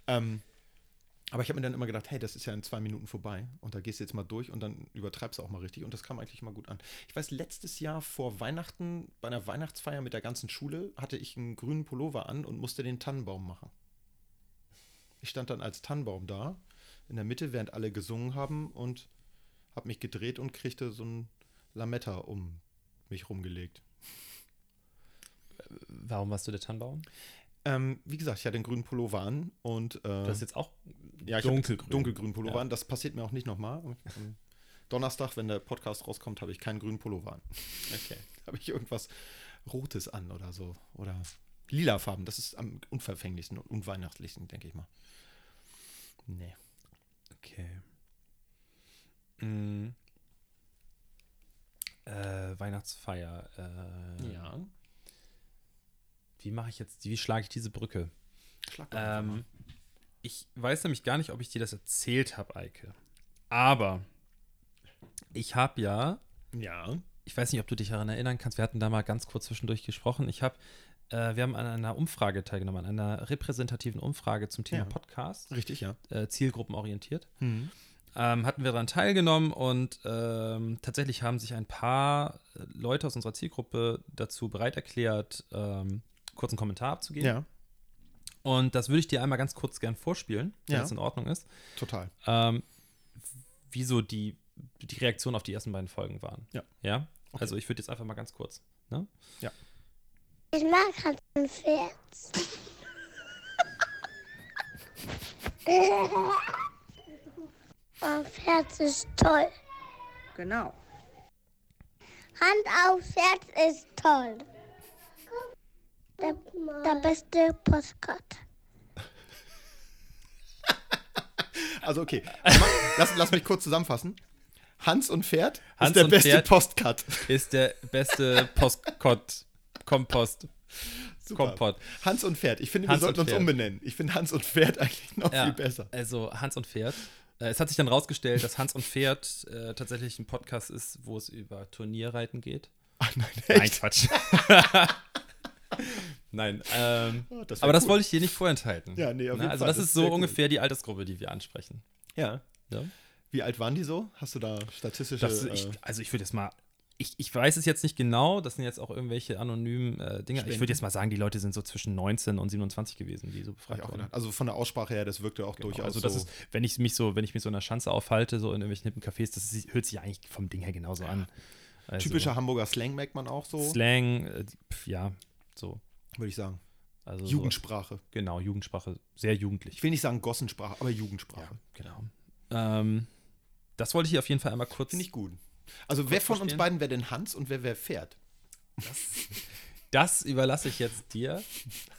Ähm, aber ich habe mir dann immer gedacht, hey, das ist ja in zwei Minuten vorbei. Und da gehst du jetzt mal durch und dann übertreibst du auch mal richtig. Und das kam eigentlich mal gut an. Ich weiß, letztes Jahr vor Weihnachten, bei einer Weihnachtsfeier mit der ganzen Schule, hatte ich einen grünen Pullover an und musste den Tannenbaum machen. Ich stand dann als Tannenbaum da, in der Mitte, während alle gesungen haben und habe mich gedreht und kriegte so ein Lametta um mich rumgelegt. warum warst du der Tannenbaum? Ähm, wie gesagt, ich hatte einen grünen Pullover an und äh, Du hast jetzt auch ja, dunkelgrün. dunkelgrünen Pullover Ja. an. Das passiert mir auch nicht nochmal. Am Donnerstag, wenn der Podcast rauskommt, habe ich keinen grünen Pullover an. Okay. habe ich irgendwas Rotes an oder so. Oder lila Farben. Das ist am unverfänglichsten und unweihnachtlichsten, denke ich mal. Nee. Mm. Äh, Weihnachtsfeier. Äh, Ja. Wie mache ich jetzt, wie schlage ich diese Brücke? Schlag Ähm, ich weiß nämlich gar nicht, ob ich dir das erzählt habe, Eike. Aber ich habe ja. Ja. ich weiß nicht, ob du dich daran erinnern kannst, wir hatten da mal ganz kurz zwischendurch gesprochen. Ich habe, äh, wir haben an einer Umfrage teilgenommen, an einer repräsentativen Umfrage zum Thema Ja. Podcast, Richtig, ja. äh, zielgruppenorientiert. Mhm. Ähm, hatten wir daran teilgenommen und ähm, tatsächlich haben sich ein paar Leute aus unserer Zielgruppe dazu bereit erklärt, ähm, kurz einen Kommentar abzugeben. Ja, Und das würde ich dir einmal ganz kurz gern vorspielen, wenn Ja. das in Ordnung ist. total. Ähm, wieso die, die Reaktion auf die ersten beiden Folgen waren. Ja. Ja? Also ich würde jetzt einfach mal ganz kurz. Ne? Ich mag Hans und Pferd. Und Pferd ist toll. Genau. Hand auf Pferd ist toll. Der, der beste Postkarte. Also okay, Ma- lass, lass mich kurz zusammenfassen. Hans und Pferd Hans ist der und beste Pferd. Postcut. Ist der beste Postkott, Kompost, Super. Kompott. Hans und Pferd. Ich finde, Hans wir sollten und uns Pferd. umbenennen. Ich finde Hans und Pferd eigentlich noch Ja, viel besser. Also Hans und Pferd. Äh, Es hat sich dann rausgestellt, dass Hans und Pferd äh, tatsächlich ein Podcast ist, wo es über Turnierreiten geht. Ach nein, Nein, echt? Quatsch. Nein, ähm, Oh, das aber das cool. wollte ich dir nicht vorenthalten. Ja, nee, auf jeden Also Fall, das das ist so sehr cool. ungefähr die Altersgruppe, die wir ansprechen. Ja. Ja? Wie alt waren die so? Hast du da statistische. Das, ich, äh, also ich würde jetzt mal, ich, ich weiß es jetzt nicht genau, das sind jetzt auch irgendwelche anonymen äh, Dinge. Ich würde jetzt mal sagen, die Leute sind so zwischen 19 und 27 gewesen, die so befragt wurden. gedacht. Also von der Aussprache her, das wirkte auch Genau, durchaus also das so. ist, wenn ich mich so, wenn ich mich so in der Schanze aufhalte, so in irgendwelchen hippen Cafés, das ist, hört sich ja eigentlich vom Ding her genauso an. Also, Typischer Hamburger Slang merkt man auch so, Slang, äh, pf, ja, so. würde ich sagen. Also Jugendsprache. So, genau, Jugendsprache, sehr jugendlich. Ich will nicht sagen Gossensprache, aber Jugendsprache. Genau. Ähm, das wollte ich hier auf jeden Fall einmal kurz. Finde ich gut. Also wer von uns beiden wäre denn Hans und wer wäre Pferd? Das überlasse ich jetzt dir.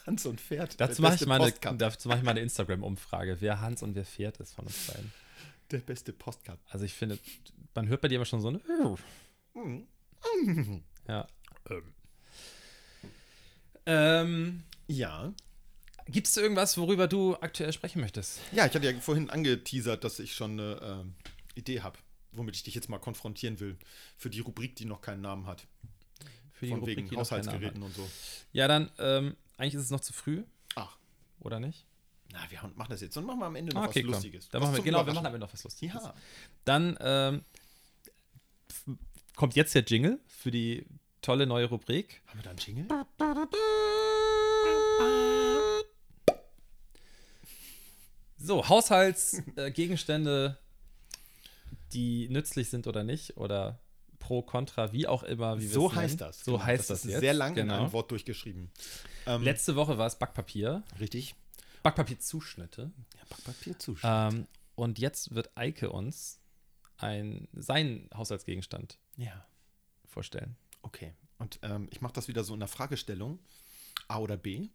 Hans und Pferd. Dazu mache ich, mal eine- mal eine Instagram-Umfrage, wer Hans und wer Pferd ist von uns beiden. Der beste Postcut. Also ich finde, man hört bei dir immer schon so eine. Ja. Ähm, Ja. Gibt es irgendwas, worüber du aktuell sprechen möchtest? Ja, ich hatte ja vorhin angeteasert, dass ich schon eine ähm, Idee habe, womit ich dich jetzt mal konfrontieren will. Für die Rubrik, die noch keinen Namen hat. Für Von Rubrik, wegen die Haushaltsgeräten und so. Ja, dann, ähm, eigentlich ist es noch zu früh, Ach, oder nicht? na, wir machen das jetzt. Und machen wir am Ende noch okay, was komm. Lustiges. Dann Was machen wir, genau, wir machen am Ende noch was Lustiges. Ja. Dann ähm, kommt jetzt der Jingle für die tolle neue Rubrik. Haben wir da einen Jingle? So, Haushaltsgegenstände, äh, die nützlich sind oder nicht, oder pro, contra, wie auch immer. Wie So heißt das. So genau. heißt das, das ist jetzt. sehr lang in genau. einem Wort durchgeschrieben. Ähm, Letzte Woche war es Backpapier. Richtig. Backpapierzuschnitte. Ja, Backpapier zu. Ähm, und jetzt wird Eike uns ein, seinen Haushaltsgegenstand ja, vorstellen. okay. Und ähm, ich mache das wieder so in der Fragestellung. A oder B.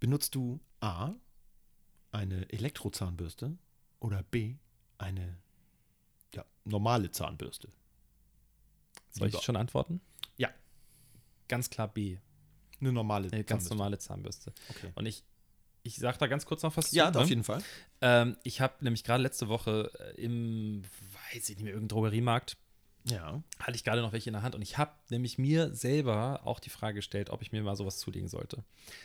Benutzt du A, eine Elektrozahnbürste oder B, eine ja, normale Zahnbürste? Soll Lieber. ich schon antworten? Ja. Ganz klar B. Eine normale Eine ganz Zahnbürste. normale Zahnbürste. Okay. Und ich, ich sage da ganz kurz noch was Ja, zu. auf ne? jeden Fall. Ähm, ich habe nämlich gerade letzte Woche äh, im, weiß ich nicht mehr, irgendeinem Drogeriemarkt, Ja. hatte ich gerade noch welche in der Hand und ich habe nämlich mir selber auch die Frage gestellt, ob ich mir mal sowas zulegen sollte.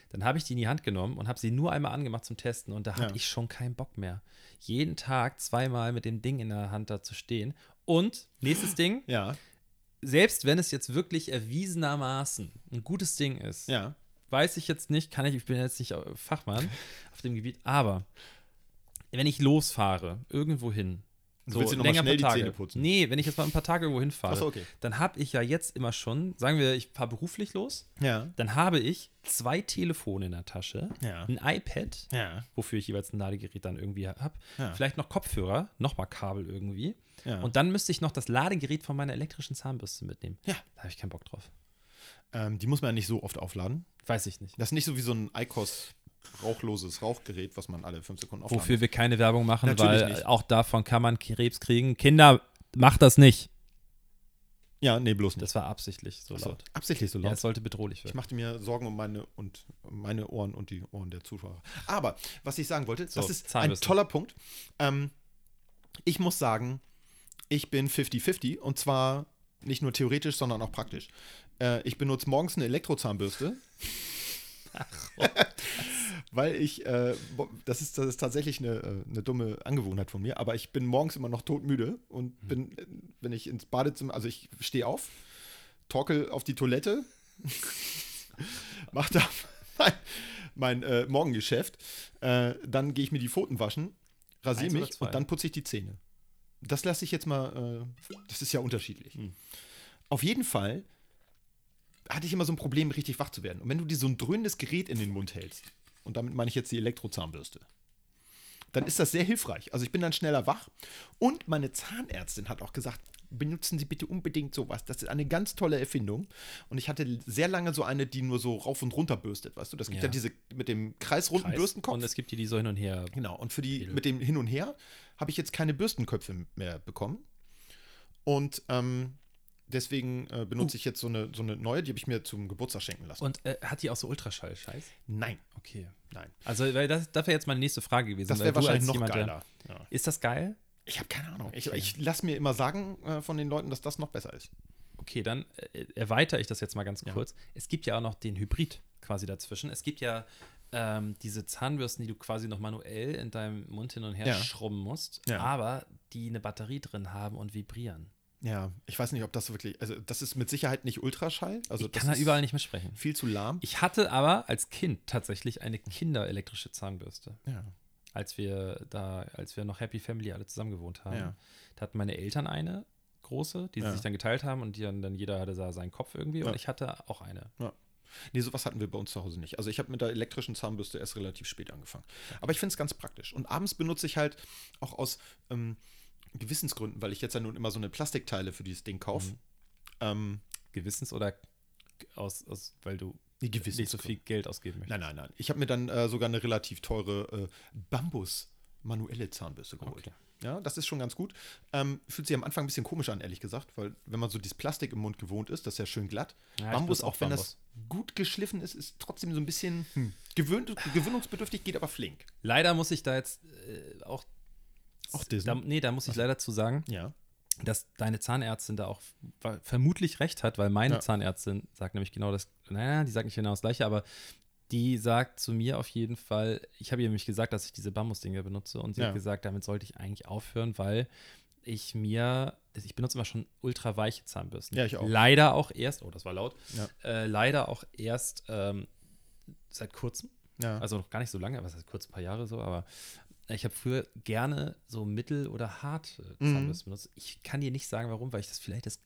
Dann habe ich die in die Hand genommen und habe sie nur einmal angemacht zum Testen und da hatte Ja. ich schon keinen Bock mehr. Jeden Tag zweimal mit dem Ding in der Hand da zu stehen. Und nächstes Ding, Ja. selbst wenn es jetzt wirklich erwiesenermaßen ein gutes Ding ist, Ja. weiß ich jetzt nicht, kann ich, ich bin jetzt nicht Fachmann auf dem Gebiet, aber wenn ich losfahre, irgendwo hin So willst du noch mal länger schnell die. Zähne putzen? Nee, wenn ich jetzt mal ein paar Tage irgendwo hinfahre, so, okay. dann habe ich ja jetzt immer schon, sagen wir, ich fahre beruflich los, Ja. dann habe ich zwei Telefone in der Tasche, Ja. ein iPad, Ja. wofür ich jeweils ein Ladegerät dann irgendwie habe, vielleicht noch Kopfhörer, nochmal Kabel irgendwie. Und dann müsste ich noch das Ladegerät von meiner elektrischen Zahnbürste mitnehmen. Ja. Da habe ich keinen Bock drauf. Ähm, die muss man ja nicht so oft aufladen. Weiß ich nicht. Das ist nicht so wie so ein ICOS rauchloses Rauchgerät, was man alle fünf Sekunden aufladen Wofür wir keine Werbung machen, Natürlich weil nicht. auch davon kann man Krebs kriegen. Kinder, macht das nicht. Ja, nee, bloß nicht. Das war absichtlich so Ach so, laut. absichtlich so Ja, laut. es sollte bedrohlich ich werden. machte mir Sorgen um meine und meine Ohren und die Ohren der Zuschauer. Aber was ich sagen wollte, So, das ist ein toller Punkt. Ähm, ich muss sagen, ich bin 50-50 und zwar nicht nur theoretisch, sondern auch praktisch. Äh, ich benutze morgens eine Elektrozahnbürste. Weil ich, äh, das, ist, das ist tatsächlich eine, äh, eine dumme Angewohnheit von mir, aber ich bin morgens immer noch todmüde und Hm. bin, wenn ich ins Badezimmer, also ich stehe auf, torkel auf die Toilette, mache da mein, mein äh, Morgengeschäft, äh, dann gehe ich mir die Pfoten waschen, rasiere mich und dann putze ich die Zähne. Das lasse ich jetzt mal, äh, das ist ja unterschiedlich. Auf jeden Fall hatte ich immer so ein Problem, richtig wach zu werden. Und wenn du dir so ein dröhnendes Gerät in den Mund hältst, und damit meine ich jetzt die Elektrozahnbürste, dann ist das sehr hilfreich. Also ich bin dann schneller wach. Und meine Zahnärztin hat auch gesagt, benutzen Sie bitte unbedingt sowas. Das ist eine ganz tolle Erfindung. Und ich hatte sehr lange so eine, die nur so rauf und runter bürstet, weißt du? Das gibt ja, Ja. diese mit dem kreisrunden Kreis. Bürstenkopf. Und es gibt die, die so hin und her. Genau, und für die mit dem Hin und Her habe ich jetzt keine Bürstenköpfe mehr bekommen. Und ähm, deswegen äh, benutze ich jetzt so eine, so eine neue, die habe ich mir zum Geburtstag schenken lassen. Und äh, hat die auch so Ultraschall-Scheiß? Nein, Okay. Nein. Also, weil das, das wäre jetzt meine nächste Frage gewesen. Das wäre wahrscheinlich noch jemand, geiler. Ja. Ist das geil? Ich habe keine Ahnung. Ich, Okay. ich lasse mir immer sagen äh, von den Leuten, dass das noch besser ist. Okay, dann äh, erweitere ich das jetzt mal ganz Ja. kurz. Es gibt ja auch noch den Hybrid quasi dazwischen. Es gibt ja ähm, diese Zahnbürsten, die du quasi noch manuell in deinem Mund hin und her Ja. schrubben musst, Ja. aber die eine Batterie drin haben und vibrieren. Ja, ich weiß nicht, ob das wirklich, also das ist mit Sicherheit nicht Ultraschall. Also ich das kann da überall nicht mitsprechen. viel zu lahm. Ich hatte aber als Kind tatsächlich eine kinderelektrische Zahnbürste. Ja. als wir da, als wir noch Happy Family alle zusammen gewohnt haben. Ja. Da hatten meine Eltern eine große, die sie Ja. sich dann geteilt haben und die dann, dann jeder hatte da seinen Kopf irgendwie Ja. und ich hatte auch eine. Nee, sowas hatten wir bei uns zu Hause nicht. Also ich habe mit der elektrischen Zahnbürste erst relativ spät angefangen. Aber ich finde es ganz praktisch. Und abends benutze ich halt auch aus ähm, Gewissensgründen, weil ich jetzt ja nun immer so eine Plastikteile für dieses Ding kaufe. Mhm. Ähm, Gewissens oder aus, aus weil du nee, nicht so viel Geld ausgeben möchtest. Nein, nein, nein. Ich habe mir dann äh, sogar eine relativ teure äh, Bambus manuelle Zahnbürste geholt. Okay. Ja, das ist schon ganz gut. Ähm, fühlt sich am Anfang ein bisschen komisch an, ehrlich gesagt, weil wenn man so dieses Plastik im Mund gewohnt ist, das ist ja schön glatt. Ja, Bambus, auch auch wenn Bambus. das gut geschliffen ist, ist trotzdem so ein bisschen hm, gewöhnt, gewöhnungsbedürftig, geht aber flink. Leider muss ich da jetzt äh, auch. Auch Disney? Da, nee, da muss ich leider zu sagen, Ja. dass deine Zahnärztin da auch vermutlich recht hat, weil meine Ja. Zahnärztin sagt nämlich genau das, naja, die sagt nicht genau das Gleiche, aber die sagt zu mir auf jeden Fall, ich habe ihr nämlich gesagt, dass ich diese Bambusdinger benutze und sie Ja. hat gesagt, damit sollte ich eigentlich aufhören, weil ich mir, ich benutze immer schon ultra weiche Zahnbürsten. Ja, ich auch. Leider auch erst, oh, das war laut, Ja. äh, leider auch erst ähm, seit kurzem, Ja. also noch gar nicht so lange, was heißt kurz, ein paar Jahre so, aber ich habe früher gerne so mittel- oder harte Mhm. Zahnbürsten benutzt. Ich kann dir nicht sagen, warum, weil ich das vielleicht das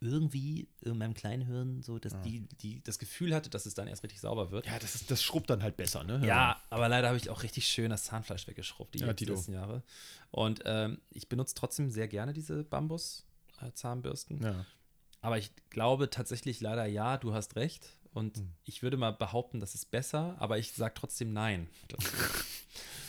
irgendwie in meinem kleinen Hirn so, dass die, die das Gefühl hatte, dass es dann erst richtig sauber wird. ja, das, ist, das schrubbt dann halt besser, ne? Ja, aber leider habe ich auch richtig schön das Zahnfleisch weggeschrubbt die Ja, letzten Jahre. Und ähm, ich benutze trotzdem sehr gerne diese Bambus-Zahnbürsten. Ja. Aber ich glaube tatsächlich leider ja, du hast recht. Und Hm. ich würde mal behaupten, das ist besser, aber ich sage trotzdem nein.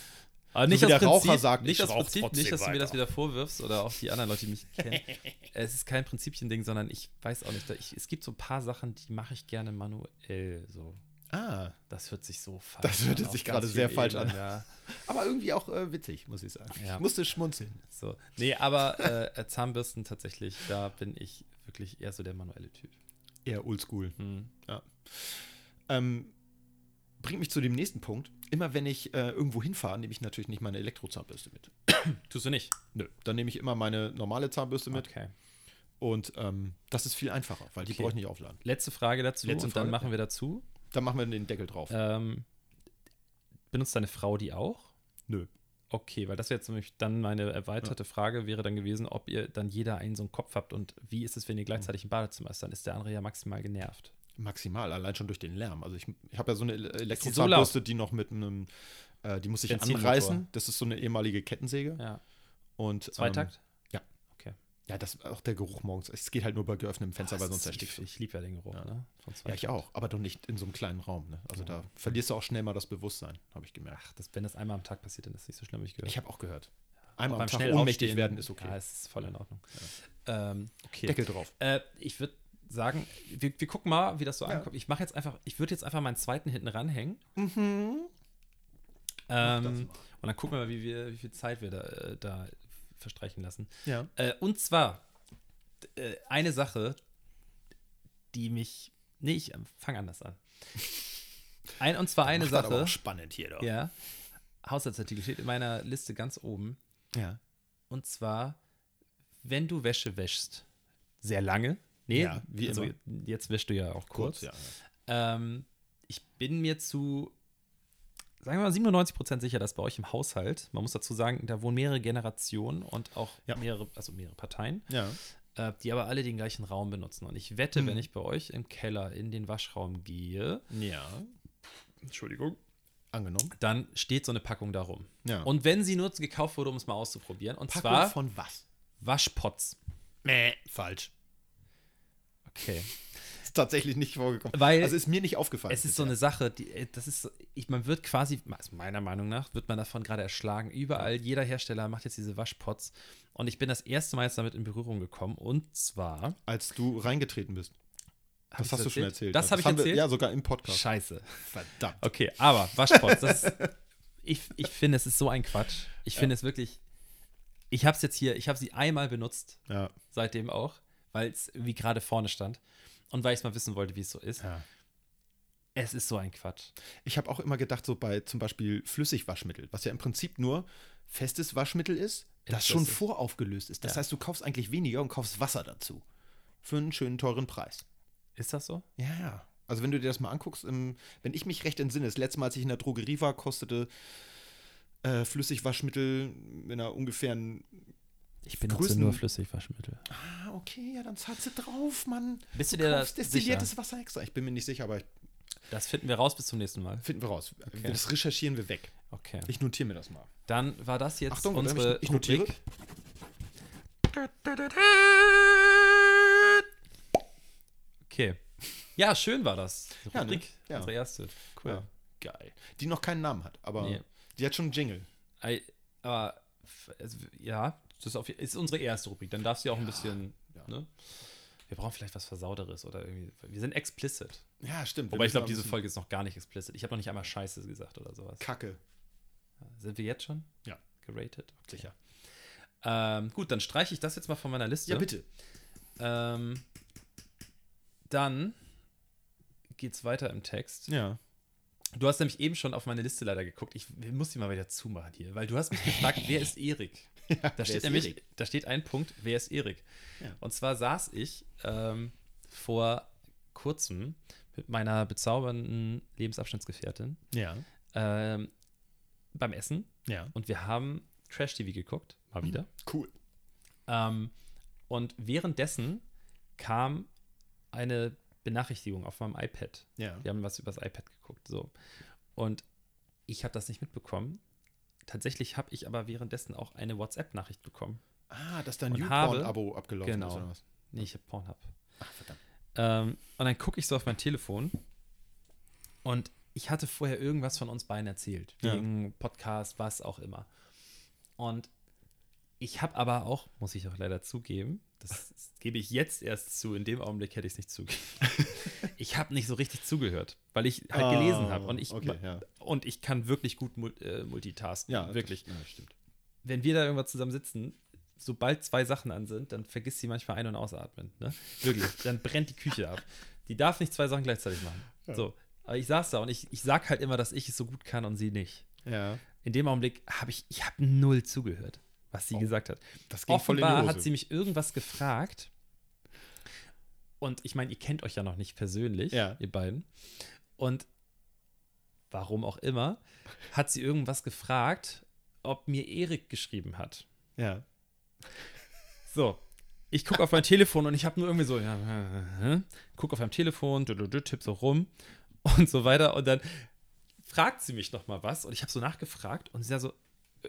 aber nicht wie das Prinzip, sagt, nicht ich das Prinzip, nicht, dass du mir das weiter. wieder vorwirfst oder auch die anderen Leute, die mich kennen. es ist kein Prinzipien-Ding, sondern ich weiß auch nicht. Ich, es gibt so ein paar Sachen, die mache ich gerne manuell. So. Ah, Das hört sich so falsch Das hört sich gerade sehr falsch an. Ja. aber irgendwie auch äh, witzig, muss ich sagen. Ja. Ich musste schmunzeln. So. Nee, aber äh, Zahnbürsten tatsächlich, da bin ich wirklich eher so der manuelle Typ. Eher oldschool. Hm. Ähm, bringt mich zu dem nächsten Punkt. Immer wenn ich äh, irgendwo hinfahre, nehme ich natürlich nicht meine Elektrozahnbürste mit. Tust du nicht? Nö. Dann nehme ich immer meine normale Zahnbürste mit. Okay. Und ähm, das ist viel einfacher, weil die Okay. brauche ich nicht aufladen. Letzte Frage dazu Letzte und dann Frage, machen ja. wir dazu. Dann machen wir den Deckel drauf. Ähm, benutzt deine Frau die auch? Nö. Okay, weil das wäre jetzt nämlich dann meine erweiterte Frage, wäre dann gewesen, ob ihr dann jeder einen so einen Kopf habt und wie ist es, wenn ihr gleichzeitig im Badezimmer ist, dann ist der andere ja maximal genervt. Maximal, allein schon durch den Lärm. Also ich, ich habe ja so eine? Elektrozahnbürste, die noch mit einem, äh, die muss ich anreißen. Das ist so eine ehemalige Kettensäge. Ja. Und, Zweitakt? Ähm, ja. Okay. ja, das auch der Geruch morgens. Es geht halt nur bei geöffnetem Fenster, weil sonst ich, erstickst du. ich liebe ja den Geruch, Ja. ne? Von Ja, ich auch, aber doch nicht in so einem kleinen Raum. Ne? Also da verlierst du auch schnell mal das Bewusstsein, habe ich gemerkt. Ach, das, wenn das einmal am Tag passiert, dann ist es nicht so schlimm, wie ich gehört Ich habe auch gehört. Einmal am Tag ohnmächtig werden ist okay. Ja, ist voll in Ordnung. Ähm, okay. Deckel drauf. Äh, ich würde sagen, wir, wir gucken mal, wie das so Ja. ankommt. Ich mache jetzt einfach, ich würde jetzt einfach meinen zweiten hinten ranhängen. Mhm. Ähm, und dann gucken wir mal, wie, wir, wie viel Zeit wir da, äh, da verstreichen lassen. Ja. Äh, und zwar äh, eine Sache, die mich. Nee, ich ähm, fange anders an. Ein, und zwar eine das aber Sache. auch spannend hier doch. Ja. Haushaltsartikel steht in meiner Liste ganz oben. ja. Und zwar, wenn du Wäsche wäschst, sehr lange. Nee, Ja, wie also immer. jetzt wäschst du ja auch kurz. ja. Ähm, ich bin mir zu, sagen wir mal, 97% sicher, dass bei euch im Haushalt, man muss dazu sagen, da wohnen mehrere Generationen und auch Ja. mehrere, also mehrere Parteien, Ja. äh, die aber alle den gleichen Raum benutzen. Und ich wette, Hm. wenn ich bei euch im Keller in den Waschraum gehe, Ja. Entschuldigung, Angenommen. dann steht so eine Packung da rum. Ja. Und wenn sie nur gekauft wurde, um es mal auszuprobieren, und Packung zwar von was? Waschpots. Mäh. Falsch. Okay. Ist tatsächlich nicht vorgekommen. Weil also ist mir nicht aufgefallen. Es ist so eine Sache, die, äh, das ist, so- ich, man wird quasi, also meiner Meinung nach, wird man davon gerade erschlagen. Überall, jeder Hersteller macht jetzt diese Waschpots. Und ich bin das erste Mal jetzt damit in Berührung gekommen. Und zwar. Als du reingetreten bist. Hab Das hast du schon erzählt. Das habe ich haben wir- erzählt? Ja, sogar im Podcast. Scheiße. Verdammt. Okay, aber Waschpots, das ist, ich, ich finde, es ist so ein Quatsch. Ich finde es wirklich. Ich habe es jetzt hier, ich habe sie einmal benutzt, Ja. seitdem auch, weil es irgendwie gerade vorne stand. Und weil ich mal wissen wollte, wie es so ist. ja. Es ist so ein Quatsch. Ich habe auch immer gedacht, so bei zum Beispiel Flüssigwaschmittel, was ja im Prinzip nur festes Waschmittel ist, das schon voraufgelöst ist. Das Ja. heißt, du kaufst eigentlich weniger und kaufst Wasser dazu. Für einen schönen teuren Preis. Ist das so? Ja, ja. Also wenn du dir das mal anguckst, im, wenn ich mich recht entsinne, das letzte Mal, als ich in der Drogerie war, kostete äh, Flüssigwaschmittel in einer ungefähren. Ich benutze Größen- nur Flüssigwaschmittel. Ah, okay, ja, dann zahlst du drauf, Mann. Bist du Du dir da kaufst sicher? destilliertes Wasser extra. Ich bin mir nicht sicher, aber Das finden wir raus bis zum nächsten Mal. finden wir raus. Das recherchieren wir weg. Okay. Ich notiere mir das mal. Dann war das jetzt Achtung, unsere ich, ich notiere. Rubrik. Okay. Ja, schön war das. Ja, ne? Rubrik, Ja. unsere erste. Cool. Ja, geil. Die noch keinen Namen hat, aber Nee. die hat schon einen Jingle. Ei, aber f- also, ja, das ist, ist unsere erste Rubrik. Dann darfst du ja auch ein bisschen. Ne? Wir brauchen vielleicht was Versauteres oder irgendwie. Wir sind explicit. Ja, stimmt. Wobei ich glaube, diese Folge ist noch gar nicht explicit. Ich habe noch nicht einmal Scheiße gesagt oder sowas. Kacke. Sind wir jetzt schon? Ja. Geratet? Okay. Sicher. Ähm, gut, dann streiche ich das jetzt mal von meiner Liste. Ja, bitte. Ähm, dann geht's weiter im Text. Ja. Du hast nämlich eben schon auf meine Liste leider geguckt. Ich muss die mal wieder zumachen hier, weil du hast mich gefragt, wer ist Erik? Da steht nämlich, Erik? da steht ein Punkt, wer ist Erik? Ja. Und zwar saß ich ähm, vor kurzem mit meiner bezaubernden Lebensabschnittsgefährtin Ja. ähm, beim Essen Ja. und wir haben Trash-TV geguckt, mal wieder. Cool. Ähm, und währenddessen kam eine Benachrichtigung auf meinem iPad. Ja. Wir haben was übers iPad geguckt. So. Und ich habe das nicht mitbekommen. Tatsächlich habe ich aber währenddessen auch eine WhatsApp-Nachricht bekommen. Ah, dass dein Und Newporn-Abo abgelaufen Genau. ist oder was? Nee, ich habe Pornhub. Ach, verdammt. Ähm, und dann gucke ich so auf mein Telefon und ich hatte vorher irgendwas von uns beiden erzählt. Ja. Wegen Podcast, was auch immer. Und ich habe aber auch, muss ich auch leider zugeben, das gebe ich jetzt erst zu, in dem Augenblick hätte ich es nicht zugegeben. ich habe nicht so richtig zugehört, weil ich halt Ah, gelesen habe. Und ich, okay, ja. und ich kann wirklich gut mul äh, multitasken. Ja, wirklich. Das, ja, stimmt. Wenn wir da irgendwas zusammen sitzen, sobald zwei Sachen an sind, dann vergisst sie manchmal ein- und ausatmen. Ne? Wirklich. Dann brennt die Küche ab. Die darf nicht zwei Sachen gleichzeitig machen. So. Aber ich saß da und ich, ich sag halt immer, dass ich es so gut kann und sie nicht. Ja. In dem Augenblick habe ich, ich habe null zugehört, was sie Oh, gesagt hat. Das ging voll in die Offenbar Hose. hat sie mich irgendwas gefragt. Und ich meine, ihr kennt euch ja noch nicht persönlich, Ja. ihr beiden. Und warum auch immer, hat sie irgendwas gefragt. ob mir Erik geschrieben hat. Ja. So, ich gucke auf mein Telefon und ich habe nur irgendwie so, ja, äh, guck auf meinem Telefon, tipp so rum und so weiter. Und dann fragt sie mich noch mal was und ich habe so nachgefragt und sie hat so,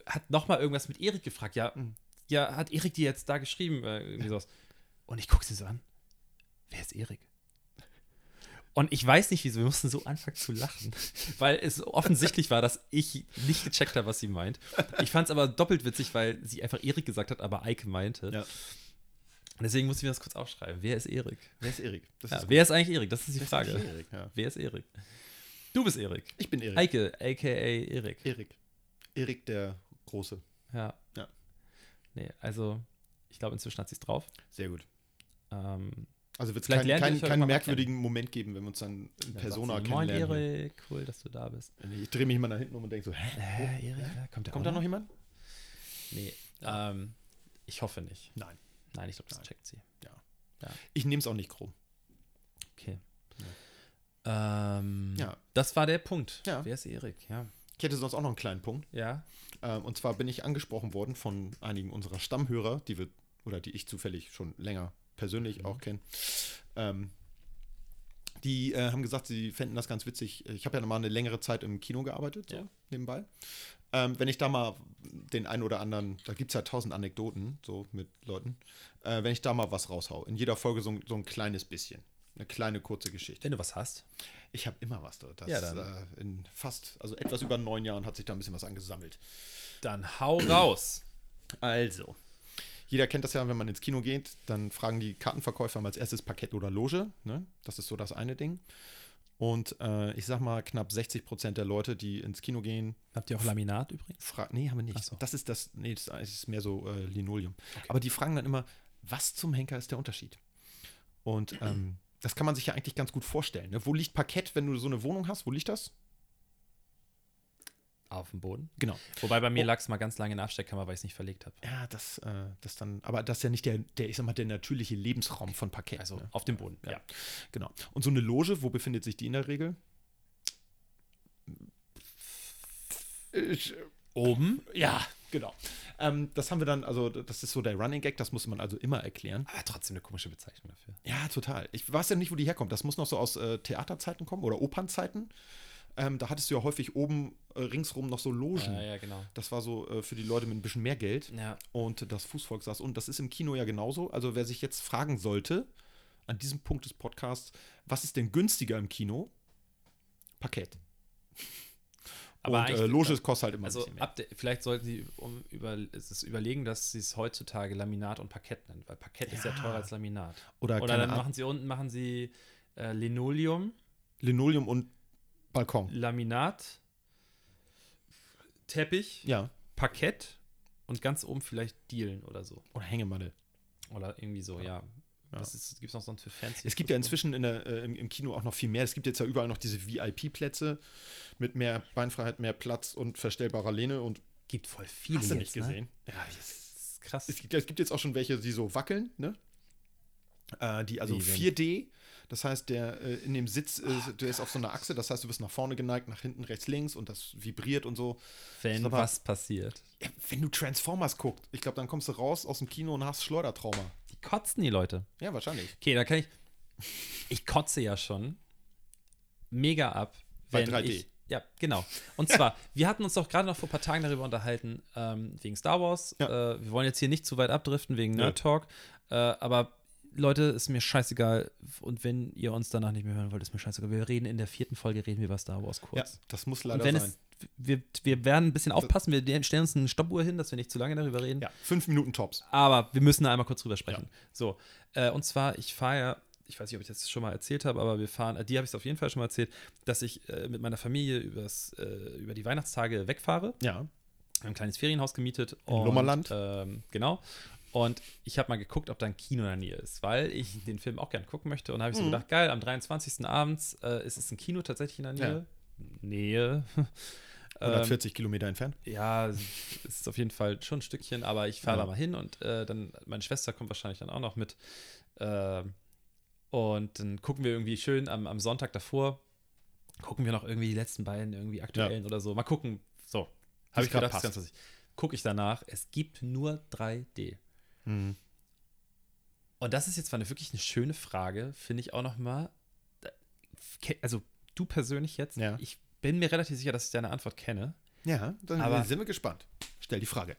hat noch mal irgendwas mit Erik gefragt. Ja, ja, hat Erik dir jetzt da geschrieben? Äh. Und ich gucke sie so an. Wer ist Erik? Und ich weiß nicht wieso, wir mussten so anfangen zu lachen, weil es offensichtlich war, dass ich nicht gecheckt habe, was sie meint. Ich fand es aber doppelt witzig, weil sie einfach Erik gesagt hat, aber Eike meinte. Ja. Und deswegen muss ich mir das kurz aufschreiben. Wer ist Erik? Wer ist Erik? Das Ja, ist wer ist eigentlich Erik? Das ist die Wer ist Frage. eigentlich Erik? Ja. Wer ist Erik? Du bist Erik. Ich bin Erik. Eike, aka Erik. Erik. Erik der Große. Ja. Ja. Nee, also ich glaube, inzwischen hat sie es drauf. Sehr gut. Ähm, Also wird es keinen kein, ja mal merkwürdigen Moment geben, wenn wir uns dann in dann Persona sie, Moin kennenlernen. hier. Erik, cool, dass du da bist. Ich drehe mich mal nach hinten um und denke so, hä? Hä, Erik? Ja, kommt der Kommt da noch jemand? Nee, ähm, ich hoffe nicht. Nein. Nein, ich glaube, das Nein. checkt sie. Ich nehme es auch nicht krumm. Okay. Ähm, Ja. Das war der Punkt. Ja. Wer ist Erik? Ja. Ich hätte sonst auch noch einen kleinen Punkt. Ja. Ähm, und zwar bin ich angesprochen worden von einigen unserer Stammhörer, die wir, oder die ich zufällig schon länger persönlich auch kenne. Ähm, die äh, haben gesagt, sie fänden das ganz witzig. Ich habe ja mal eine längere Zeit im Kino gearbeitet, so Ja. nebenbei. Ähm, wenn ich da mal den einen oder anderen, da gibt es ja tausend Anekdoten, so mit Leuten, äh, wenn ich da mal was raushau. In jeder Folge so, so ein kleines bisschen. Eine kleine kurze Geschichte. Wenn du was hast. Ich habe immer was dort. Das, Ja, dann. Äh, in fast, also etwas über neun Jahren hat sich da ein bisschen was angesammelt. Dann hau raus. Also, jeder kennt das ja, wenn man ins Kino geht, dann fragen die Kartenverkäufer mal als erstes Parkett oder Loge. Ne? Das ist so das eine Ding. Und äh, ich sag mal, knapp 60 Prozent der Leute, die ins Kino gehen, Habt ihr auch Laminat übrigens? nee, haben wir nicht. So. Das ist das, nee, das ist mehr so äh, Linoleum. Aber die fragen dann immer, was zum Henker ist der Unterschied? Und ähm, das kann man sich ja eigentlich ganz gut vorstellen. Ne? Wo liegt Parkett, wenn du so eine Wohnung hast? Wo liegt das? Auf dem Boden. Genau. Wobei bei mir Oh. lag es mal ganz lange in der Absteckkammer, weil ich es nicht verlegt habe. Ja, das, äh, das dann, aber das ist ja nicht der, der, ich sag mal, der natürliche Lebensraum von Parkett. Also ne? auf dem Boden, ja. Ja. Genau. Und so eine Loge, wo befindet sich die in der Regel? Oben? Ja, genau. Ähm, das haben wir dann, also das ist so der Running Gag, das muss man also immer erklären. Aber trotzdem eine komische Bezeichnung dafür. Ja, total. Ich weiß ja nicht, wo die herkommt. Das muss noch so aus äh, Theaterzeiten kommen oder Opernzeiten. Ähm, da hattest du ja häufig oben äh, ringsrum noch so Logen. Ja, ja, genau. Das war so äh, für die Leute mit ein bisschen mehr Geld. Ja. Und das Fußvolk saß. Und das ist im Kino ja genauso. Also wer sich jetzt fragen sollte, an diesem Punkt des Podcasts, was ist denn günstiger im Kino? Parkett. Aber und äh, eigentlich- Loge kostet halt immer Also ein bisschen mehr. vielleicht sollten sie um über, es überlegen, dass sie es heutzutage Laminat und Parkett nennen, weil Parkett ist ja Ja. teurer als Laminat. Oder, Oder dann Ahnung, machen sie unten machen sie äh, Linoleum, Linoleum und Balkon. Laminat, Teppich, Ja. Parkett und ganz oben vielleicht Dielen oder so. Oder Hängematte. Oder irgendwie so, ja. Ja. Was gibt es noch sonst für fancy? Es gibt ja inzwischen in der, äh, im, im Kino auch noch viel mehr. Es gibt jetzt ja überall noch diese VIP-Plätze mit mehr Beinfreiheit, mehr Platz und verstellbarer Lehne und gibt voll viele hast du jetzt, nicht gesehen. Ne? Ja, Das ist krass. es, gibt, es gibt jetzt auch schon welche, die so wackeln, ne? Äh, die also denn? 4D, das heißt, der äh, in dem Sitz, äh, der ist auf so einer Achse, das heißt, du bist nach vorne geneigt, nach hinten, rechts, links und das vibriert und so. Wenn aber- was passiert. Ja, wenn du Transformers guckst, ich glaube, dann kommst du raus aus dem Kino und hast Schleudertrauma. Kotzen die Leute. Ja, wahrscheinlich. Okay, da kann ich. Ich kotze ja schon mega ab. Bei wenn 3D. Ich, ja, genau. Und zwar, wir hatten uns doch gerade noch vor ein paar Tagen darüber unterhalten, ähm, wegen Star Wars. Ja. Äh, wir wollen jetzt hier nicht zu weit abdriften wegen. Nerd Talk. Äh, aber Leute, ist mir scheißegal. Und wenn ihr uns danach nicht mehr hören wollt, ist mir scheißegal. Wir reden in der vierten Folge, reden wir über Star Wars Ja, kurz. das muss leider wenn sein. es. Wir, wir werden ein bisschen aufpassen, wir stellen uns eine Stoppuhr hin, dass wir nicht zu lange darüber reden. ja, fünf Minuten Tops. Aber wir müssen da einmal kurz drüber sprechen. So, äh, und zwar, ich fahre ja, ich weiß nicht, ob ich das schon mal erzählt habe, aber wir fahren, äh, die habe ich es auf jeden Fall schon mal erzählt, dass ich äh, mit meiner Familie übers, äh, über die Weihnachtstage wegfahre. Ja. Wir haben ein kleines Ferienhaus gemietet. In Lummerland. Ähm, genau. Und ich habe mal geguckt, ob da ein Kino in der Nähe ist, weil Mhm. ich den Film auch gerne gucken möchte. Und habe ich so gedacht, geil, am 23. abends äh, ist es ein Kino tatsächlich in der Nähe. Nähe. Ähm, 140 Kilometer entfernt. ja, es ist auf jeden Fall schon ein Stückchen, aber ich fahre Ja. da mal hin und äh, dann, meine Schwester kommt wahrscheinlich dann auch noch mit. Ähm, und dann gucken wir irgendwie schön am, am Sonntag davor, gucken wir noch irgendwie die letzten beiden irgendwie aktuellen oder so. Mal gucken. So, habe ich gedacht, ganz was ich. gucke ich danach, es gibt nur 3D. Mhm. Und das ist jetzt mal eine, wirklich eine schöne Frage, finde ich auch noch mal. Also du persönlich jetzt, Ja. ich bin mir relativ sicher, dass ich deine Antwort kenne. Ja, dann Aber- sind wir gespannt. Stell die Frage.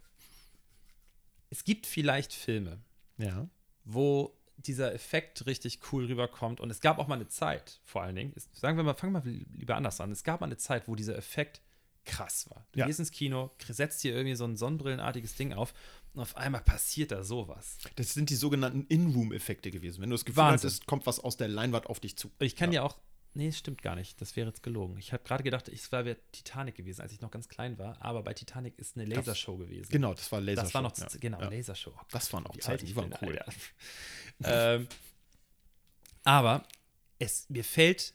Es gibt vielleicht Filme, Ja. wo dieser Effekt richtig cool rüberkommt. Und es gab auch mal eine Zeit, vor allen Dingen, sagen wir mal, fangen wir mal lieber anders an. Es gab mal eine Zeit, wo dieser Effekt krass war. Du Ja. gehst ins Kino, setzt dir irgendwie so ein sonnenbrillenartiges Ding auf und auf einmal passiert da sowas. Das sind die sogenannten In-Room-Effekte gewesen. Wenn du das Gefühl Wahnsinn. hattest, kommt was aus der Leinwand auf dich zu. Ich kann ja. ja auch, nee, das stimmt gar nicht, das wäre jetzt gelogen. Ich habe gerade gedacht, es war bei Titanic gewesen, als ich noch ganz klein war, aber bei Titanic ist eine Lasershow gewesen. Genau, das war Laser. Das war noch, ja. genau, Ja. Lasershow. Oh Das waren auch Zeiten, die waren cool. Ähm, aber es, mir fällt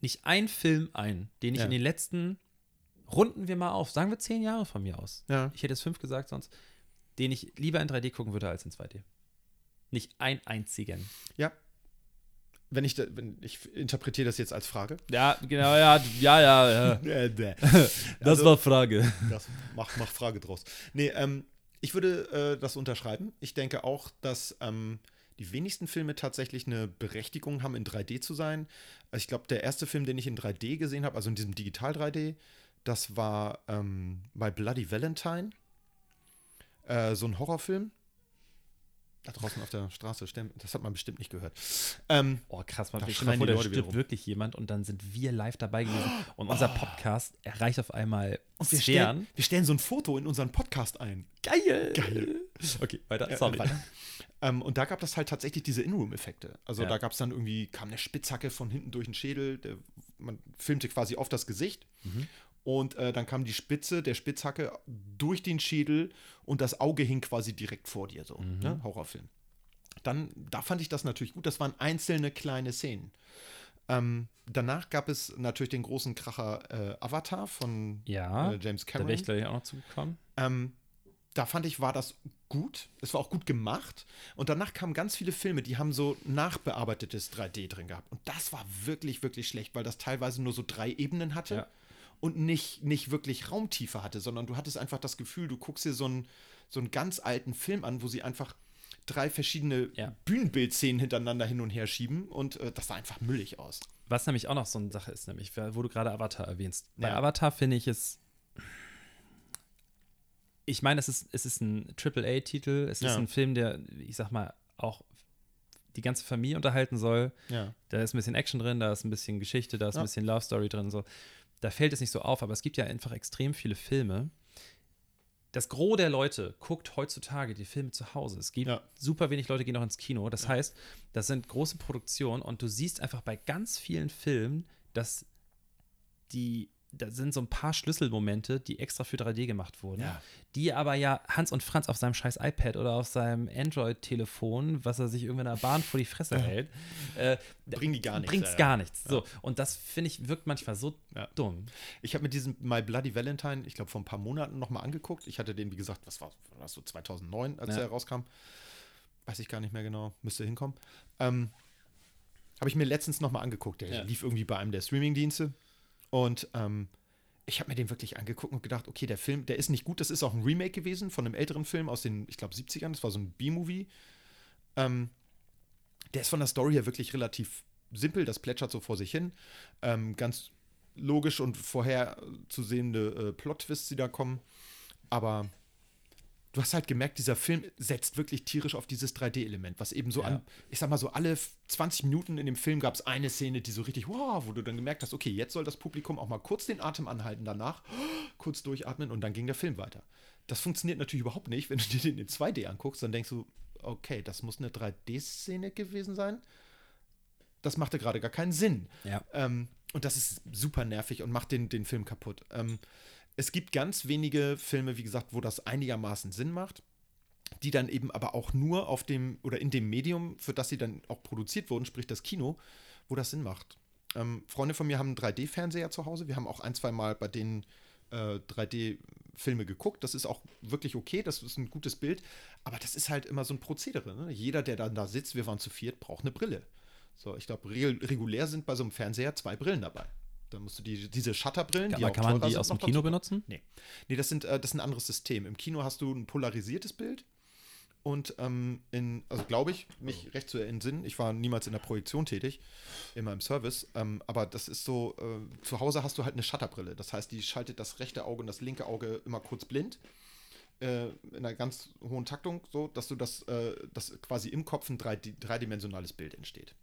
nicht ein Film ein, den ich Ja. in den letzten, runden wir mal auf, sagen wir zehn Jahre von mir aus. Ja. Ich hätte es fünf gesagt sonst, den ich lieber in 3D gucken würde als in 2D. Nicht ein einzigen. Ja. Wenn ich, wenn ich interpretiere das jetzt als Frage. Ja, genau, ja, ja, ja, ja. Das Also- war Frage. Das mach, mach Frage draus. Nee, ähm, ich würde äh, das unterschreiben. Ich denke auch, dass ähm, die wenigsten Filme tatsächlich eine Berechtigung haben, in 3D zu sein. Also ich glaube, der erste Film, den ich in 3D gesehen habe, also in diesem Digital 3D, das war ähm, bei Bloody Valentine. Äh, so ein Horrorfilm. Da draußen auf der Straße, stimmt, das hat man bestimmt nicht gehört. Ähm, Oh, krass, man vor, die da stirbt wirklich jemand und dann sind wir live dabei gewesen und unser Podcast erreicht auf einmal und wir Sphären. stellen, wir stellen so ein Foto in unseren Podcast ein. Geil! Geil. Okay, weiter, Äh, sorry. weiter. Ähm, und da gab es halt tatsächlich diese In-Room-Effekte. Also Ja. da gab es dann irgendwie, kam eine Spitzhacke von hinten durch den Schädel, der, man filmte quasi auf das Gesicht. Mhm. Und äh, dann kam die Spitze der Spitzhacke durch den Schädel und das Auge hing quasi direkt vor dir, so. Mhm. Ne? Horrorfilm. Dann, da fand ich das natürlich gut. Das waren einzelne kleine Szenen. Ähm, danach gab es natürlich den großen Kracher äh, Avatar von Ja, äh, James Da Cameron. wäre ich gleich auch noch zugekommen. Ähm, da fand ich, war das gut. Es war auch gut gemacht. Und danach kamen ganz viele Filme, die haben so nachbearbeitetes 3D drin gehabt. Und das war wirklich, wirklich schlecht, weil das teilweise nur so drei Ebenen hatte Ja. Und nicht, nicht wirklich Raumtiefe hatte, sondern du hattest einfach das Gefühl, du guckst dir so einen, so einen ganz alten Film an, wo sie einfach drei verschiedene Ja. Bühnenbildszenen hintereinander hin und her schieben und äh, das sah einfach müllig aus. Was nämlich auch noch so eine Sache ist, nämlich, wo du gerade Avatar erwähnst. Bei Ja. Avatar finde ich es. Ich meine, es ist, es ist ein AAA-Titel, es ist Ja. ein Film, der, ich sag mal, auch die ganze Familie unterhalten soll. Da ist ein bisschen Action drin, da ist ein bisschen Geschichte, da ist ein bisschen Love Story drin. So. Da fällt es nicht so auf, aber es gibt ja einfach extrem viele Filme. Das Gros der Leute guckt heutzutage die Filme zu Hause. Es gibt Ja. super wenig Leute, gehen noch ins Kino. Das heißt, das sind große Produktionen und du siehst einfach bei ganz vielen Filmen, dass die, da sind so ein paar Schlüsselmomente, die extra für 3D gemacht wurden, Ja. die aber ja Hans und Franz auf seinem scheiß iPad oder auf seinem Android-Telefon, was er sich irgendwann in der Bahn vor die Fresse hält, äh, Bringen die gar nichts, Bringt's ja, gar nichts. So, und das finde ich wirkt manchmal so Ja. dumm. Ich habe mir diesen My Bloody Valentine, ich glaube, vor ein paar Monaten nochmal angeguckt. Ich hatte den, wie gesagt, was war das so 2009, als er rauskam. Weiß ich gar nicht mehr genau, müsste hinkommen. Ähm, habe ich mir letztens nochmal angeguckt. Der lief irgendwie bei einem der Streamingdienste. Und ähm, ich habe mir den wirklich angeguckt und gedacht, okay, der Film, der ist nicht gut. Das ist auch ein Remake gewesen von einem älteren Film aus den, ich glaube, 70ern. Das war so ein B-Movie. Ähm, der ist von der Story her wirklich relativ simpel. Das plätschert so vor sich hin. Ähm, ganz logisch und vorherzusehende äh, Plot-Twists, die da kommen. Aber du hast halt gemerkt, dieser Film setzt wirklich tierisch auf dieses 3D-Element, was eben so Ja. an, ich sag mal so, alle 20 Minuten in dem Film gab es eine Szene, die so richtig, wow, wo du dann gemerkt hast, okay, jetzt soll das Publikum auch mal kurz den Atem anhalten, danach kurz durchatmen und dann ging der Film weiter. Das funktioniert natürlich überhaupt nicht, wenn du dir den in 2D anguckst, dann denkst du, okay, das muss eine 3D-Szene gewesen sein. Das machte gerade gar keinen Sinn. Ja. Ähm, und das ist super nervig und macht den, den Film kaputt. Ähm, es gibt ganz wenige Filme, wie gesagt, wo das einigermaßen Sinn macht, die dann eben aber auch nur auf dem oder in dem Medium, für das sie dann auch produziert wurden, sprich das Kino, wo das Sinn macht. Ähm, Freunde von mir haben einen 3D-Fernseher zu Hause. Wir haben auch ein, zwei Mal bei denen äh, 3D-Filme geguckt. Das ist auch wirklich okay, das ist ein gutes Bild. Aber das ist halt immer so ein Prozedere. Ne? Jeder, der dann da sitzt, wir waren zu viert, braucht eine Brille. So, ich glaube, re regulär sind bei so einem Fernseher zwei Brillen dabei. Da musst du die, diese Shutterbrillen, die Aber auch kann man die aus dem Kino benutzen? Nee. Nee, das, sind, äh, das ist ein anderes System. Im Kino hast du ein polarisiertes Bild. Und ähm, in, also glaube ich, mich recht zu entsinnen, ich war niemals in der Projektion tätig, immer im Service, ähm, aber das ist so, äh, zu Hause hast du halt eine Shutterbrille. Das heißt, die schaltet das rechte Auge und das linke Auge immer kurz blind. Äh, in einer ganz hohen Taktung, so dass du das, äh, dass quasi im Kopf ein drei, dreidimensionales Bild entsteht.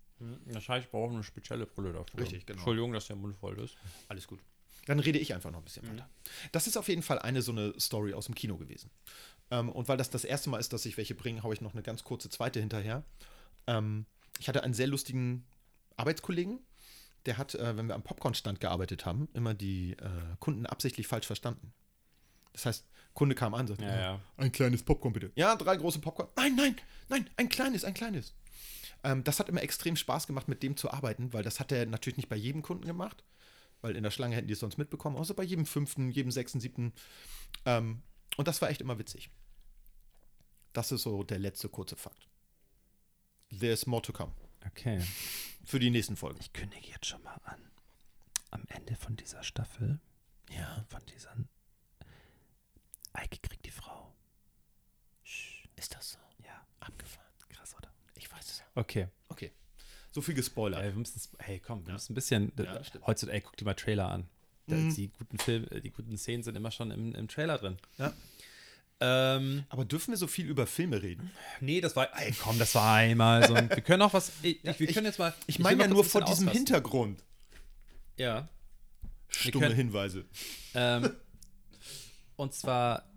Das heißt, ich brauche eine spezielle Brille dafür. Richtig, genau. Entschuldigung, dass der Mund voll ist. Alles gut. Dann rede ich einfach noch ein bisschen weiter. Das ist auf jeden Fall eine so eine Story aus dem Kino gewesen. Ähm, und weil das das erste Mal ist, dass ich welche bringe, haue ich noch eine ganz kurze zweite hinterher. Ähm, ich hatte einen sehr lustigen Arbeitskollegen, der hat, äh, wenn wir am Popcornstand gearbeitet haben, immer die äh, Kunden absichtlich falsch verstanden. Das heißt, Kunde kam an und sagte, Ja, ja. ein kleines Popcorn bitte. Ja, drei große Popcorn. Nein, nein, nein, ein kleines, ein kleines. Ähm, das hat immer extrem Spaß gemacht, mit dem zu arbeiten, weil das hat er natürlich nicht bei jedem Kunden gemacht, weil in der Schlange hätten die es sonst mitbekommen, außer bei jedem fünften, jedem sechsten, siebten. Ähm, und das war echt immer witzig. Das ist so der letzte kurze Fakt. There's more to come. Okay. Für die nächsten Folgen. Ich kündige jetzt schon mal an. Am Ende von dieser Staffel, Ja. von dieser Eike kriegt die Frau. Ist das so? Ja, Abgefahren. krass, oder? Ich weiß es. Okay. Okay. So viel gespoilert. Ey, wir müssen, hey, komm, wir müssen ein bisschen. Ja, heutzutage, ey, guck dir mal Trailer an. Mhm. Die guten Film, äh, die guten Szenen sind immer schon im, im Trailer drin. Ja. Ähm, Aber dürfen wir so viel über Filme reden? nee, das war, ey, komm, das war einmal so. ein- Wir können auch was, ich, wir ich- können jetzt mal. Ich will meine ja nur vor diesem ausrasten. Hintergrund. Ja. Stumme können- Hinweise. Ähm, und zwar,